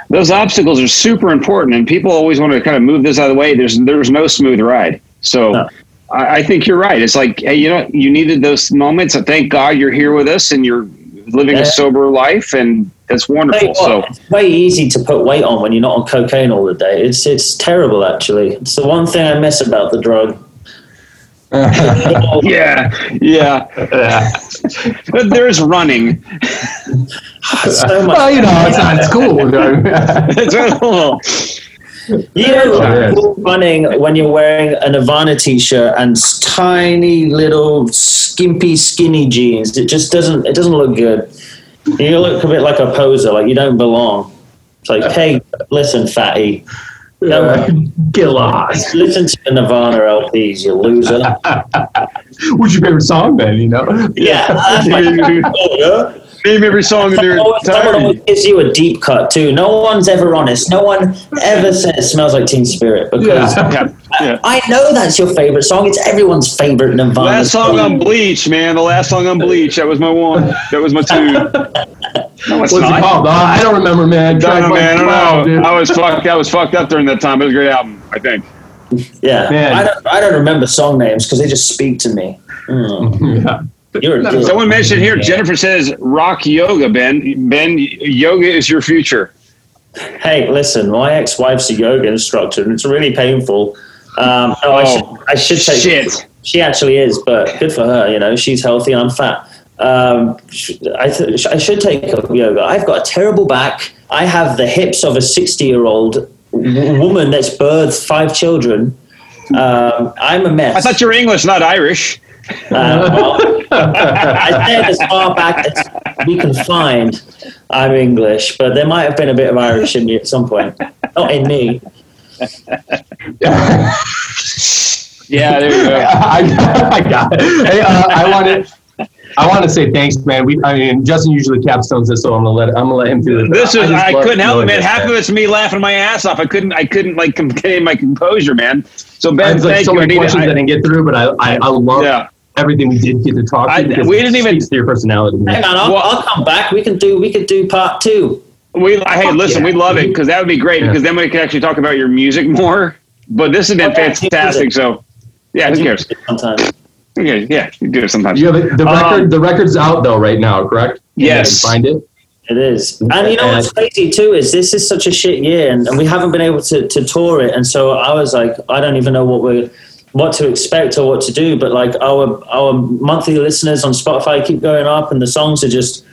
Those obstacles are super important, and people always want to kind of move this out of the way. There's there's no smooth ride. So No. I, I think you're right. It's like hey, you know, you needed those moments. And thank God you're here with us, and you're living Yeah. a sober life, and that's wonderful. what, So it's way easy to put weight on when you're not on cocaine all the day. It's it's terrible actually. It's the one thing I miss about the drug. Yeah, [LAUGHS] yeah. Yeah. But there's running. so much. Well, you know, it's not. It's cool. It's cool. You know, cool running when you're wearing a Nirvana t-shirt and tiny little skimpy skinny jeans. It just doesn't. It doesn't look good. You look a bit like a poser, like you don't belong. It's like, hey, listen, fatty. No, Get lost. listen to the Nirvana LPs, you loser. [LAUGHS] What's your favorite song, then? You know. Yeah, [LAUGHS] [LAUGHS] oh, that's my yeah. Name every song in their Someone someone always gives you a deep cut too. No one's ever honest. No one ever says smells like Teen Spirit because Yeah, [LAUGHS] yeah. I know that's your favorite song. It's everyone's favorite Nirvana. Last song on. Bleach, man. The last song on Bleach. That was my one. That was my two. [LAUGHS] No, it's What's it called? Oh, I don't remember, man. I don't know, man. I don't know. I was fucked. I was fucked up during that time. It was a great album. I think. Yeah, Man. I don't. I don't remember song names because they just speak to me. Mm, [LAUGHS] Yeah. You're. Someone mentioned here. Jennifer says rock yoga. Ben. Ben, yoga is your future. Hey, listen, my ex-wife's a yoga instructor, and it's really painful. Um, no, I should. I should take. Shit. She actually is, but good for her. You know, she's healthy. And I'm fat. Um, I, th- I should take up yoga. I've got a terrible back. I have the hips of a 60 year old woman that's birthed five children. Um, I'm a mess. I thought you were English, not Irish. Uh, well, [LAUGHS] I said as far back as we can find, I'm English, but there might have been a bit of Irish in me at some point. Not in me. [LAUGHS] Yeah, there you go. [LAUGHS] I, I got it. Hey, uh, I want to. I want to say thanks, man. We, I mean, Justin usually capstones this, so I'm gonna let I'm gonna let him do it. This is just I, couldn't help it, man. Half of it's me laughing my ass off. I couldn't I couldn't like contain my composure, man. So I Ben, like thank so you. I many need questions I, I, didn't get through, but I I, I love yeah. Everything we did get to talk to. I- because we didn't even- speaks to your personality. Hang on, I'll, Well- I'll come back. We can do we could do part two. We hey, listen, yeah. we love it because that would be great Yeah. because then we can actually talk about your music more. But this has been Okay, fantastic. So yeah, who cares? Sometimes. Okay, yeah, you do it sometimes. You have it, the Um, record. the record's out though right now, correct? Yes. You find it. It is. And you know what's crazy too is this is such a shit year and, and we haven't been able to, to tour it. And so I was like, I don't even know what we're what to expect or what to do. But like our our monthly listeners on Spotify keep going up and the songs are just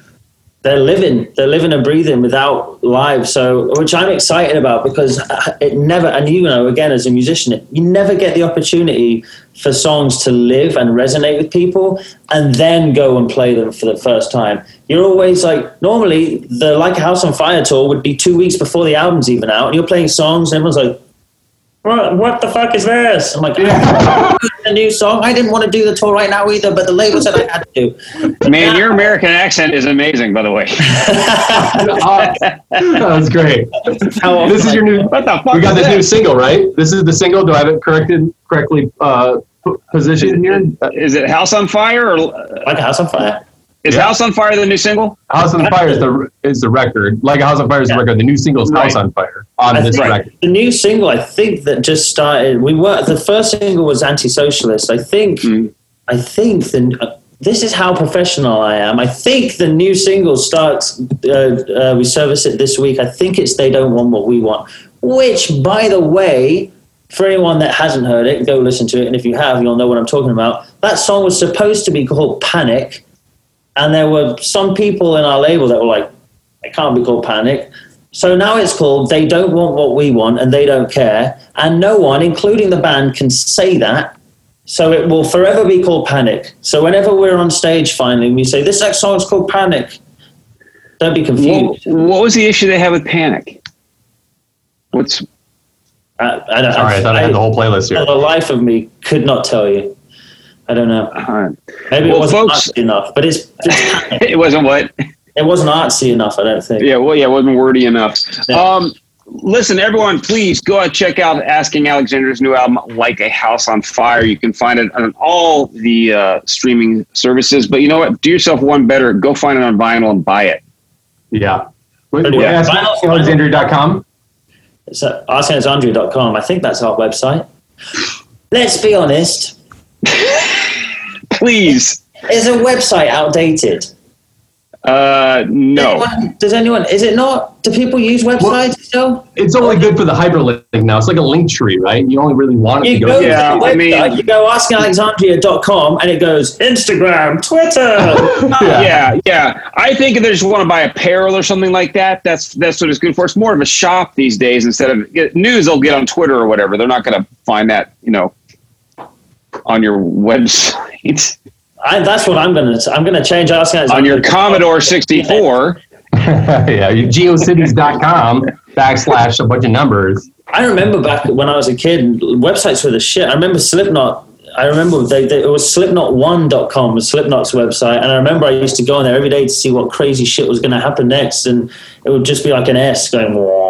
they're living, they're living and breathing without live. So, which I'm excited about because it never, and you know, again, as a musician, you never get the opportunity for songs to live and resonate with people and then go and play them for the first time. You're always like, normally the Like a House on Fire tour would be two weeks before the album's even out, and you're playing songs, and everyone's like, what, what the fuck is this? I'm like, [LAUGHS] a new song. I didn't want to do the tour right now either, but the label said I had to. Man, your American accent is amazing, by the way. Oh, [LAUGHS] that was great. How often This is your new. What the fuck? We got is this new single, right? This is the single. Do I have it corrected correctly uh, p- positioned here? Uh, Is it House on Fire or Like a House on Fire. Is House on Fire the new single? House on Fire is the is the record. Like House on Fire is the record. The new single is House on Fire on I this think record. The new single, I think, that just started. We were the first single was "Anti-Socialist." I think. Mm. I think the. Uh, this is how professional I am. I think the new single starts. Uh, uh, we service it this week. I think it's "They Don't Want What We Want," which, by the way, for anyone that hasn't heard it, go listen to it. And if you have, you'll know what I'm talking about. That song was supposed to be called "Panic," and there were some people in our label that were like, "It can't be called Panic." So now it's called They Don't Want What We Want and They Don't Care. And no one, including the band, can say that. So it will forever be called Panic. So whenever we're on stage finally, we say, This next song is called Panic. Don't be What, confused. what was the issue they had with Panic? What's I, I don't Sorry, I thought I had the whole playlist here. the life of me, could not tell you. I don't know. Maybe Well, it wasn't folks- artsy enough, but it's, it's [LAUGHS] it wasn't what? it wasn't artsy enough, I don't think. Yeah, well, yeah, it wasn't wordy enough. Yeah. Um, listen, everyone, please go out check out Asking Alexandria's new album, Like a House on Fire. You can find it on all the uh, streaming services. But you know what? Do yourself one better. Go find it on vinyl and buy it. Yeah. Wait, Yeah. ask Vinyl- Alexandria.com. It's at arsenalsandria.com. I think that's our website. Let's be honest. Please. Is a website outdated? Uh, no. Anyone, does anyone? Is it not? Do people use websites still? It's only good for the hyperlink now. It's like a link tree, right? You only really want it You to go go. to Yeah, the I mean- you go askalexandria.com and it goes Instagram, Twitter. [LAUGHS] yeah, yeah. I think if they just want to buy apparel or something like that, that's that's what it's good for. It's more of a shop these days instead of news. They'll get on Twitter or whatever. They're not going to find that, you know, on your website I, that's what I'm gonna. I'm gonna change Ask Alexandria. on your Commodore 64. [LAUGHS] yeah, you- geocities.com backslash a bunch of numbers. I remember back when I was a kid, websites were the shit. I remember Slipknot. I remember they, they, it was slipknot1.com was Slipknot's website. And I remember I used to go on there every day to see what crazy shit was going to happen next. And it would just be like an S going, "Wah,"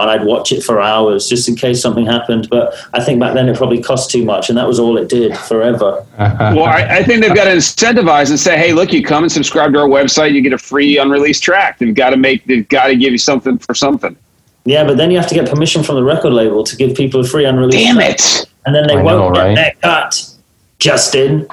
and I'd watch it for hours just in case something happened. But I think back then it probably cost too much. And that was all it did forever. [LAUGHS] Well, I, I think they've got to incentivize and say, "Hey, look, you come and subscribe to our website, you get a free unreleased track." They've got to make, they've got to give you something for something. Yeah, but then you have to get permission from the record label to give people a free unreleased. Damn track. it! And then they I won't know, get right? their cut. Justin.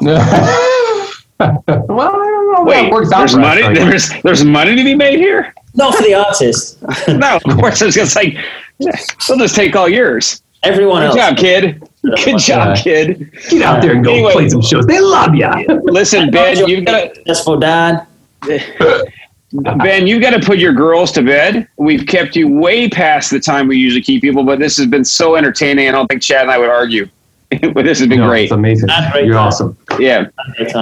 [LAUGHS] [LAUGHS] well, I don't know. Wait, that works out there's for money. right. There's there's money to be made here. Not for the artist. [LAUGHS] No, of course. It's just like they'll just take all yours. Everyone Good else. job, kid. Good job, Yeah. kid. Get out there and go Anyway. play some shows. They love you. Listen, [LAUGHS] Ben, you've got to That's for dad. Ben, you've got to put your girls to bed. We've kept you way past the time we usually keep people, but this has been so entertaining. I don't think Chad and I would argue. [LAUGHS] but this has been No, great. It's amazing. That's great. You're awesome. Yeah.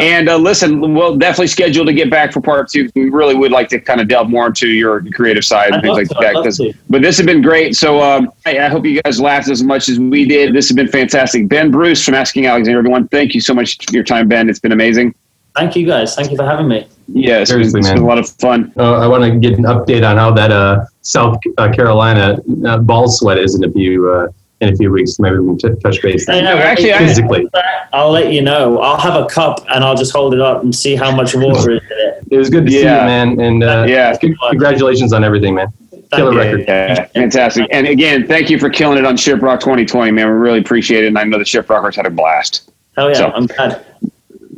And uh, listen, we'll definitely schedule to get back for part two. We really would like to kind of delve more into your creative side and I'd things like to, that. love 'cause- But this has been great. So um, I, I hope you guys laughed as much as we did. This has been fantastic. Ben Bruce from Asking Alexandria, everyone. Thank you so much for your time, Ben. It's been amazing. Thank you guys. Thank you for having me. Yeah, it's, been, Seriously, it's been a lot of fun. Uh, I want to get an update on how that uh, South uh, Carolina uh, ball sweat is in a few uh, in a few weeks. Maybe we can t- touch base. Hey, then. no, actually, I- physically, I'll let you know. I'll have a cup and I'll just hold it up and see how much water is in it. it was good to see you, man. And uh, Yeah. congratulations on everything, man. Killer record. Yeah, fantastic. And again, thank you for killing it on Shiprock 2020, man. We really appreciate it. And I know the Shiprockers had a blast. Hell yeah, So- I'm glad.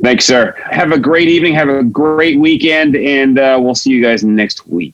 Thanks, sir. Have a great evening. Have a great weekend. And uh, we'll see you guys next week.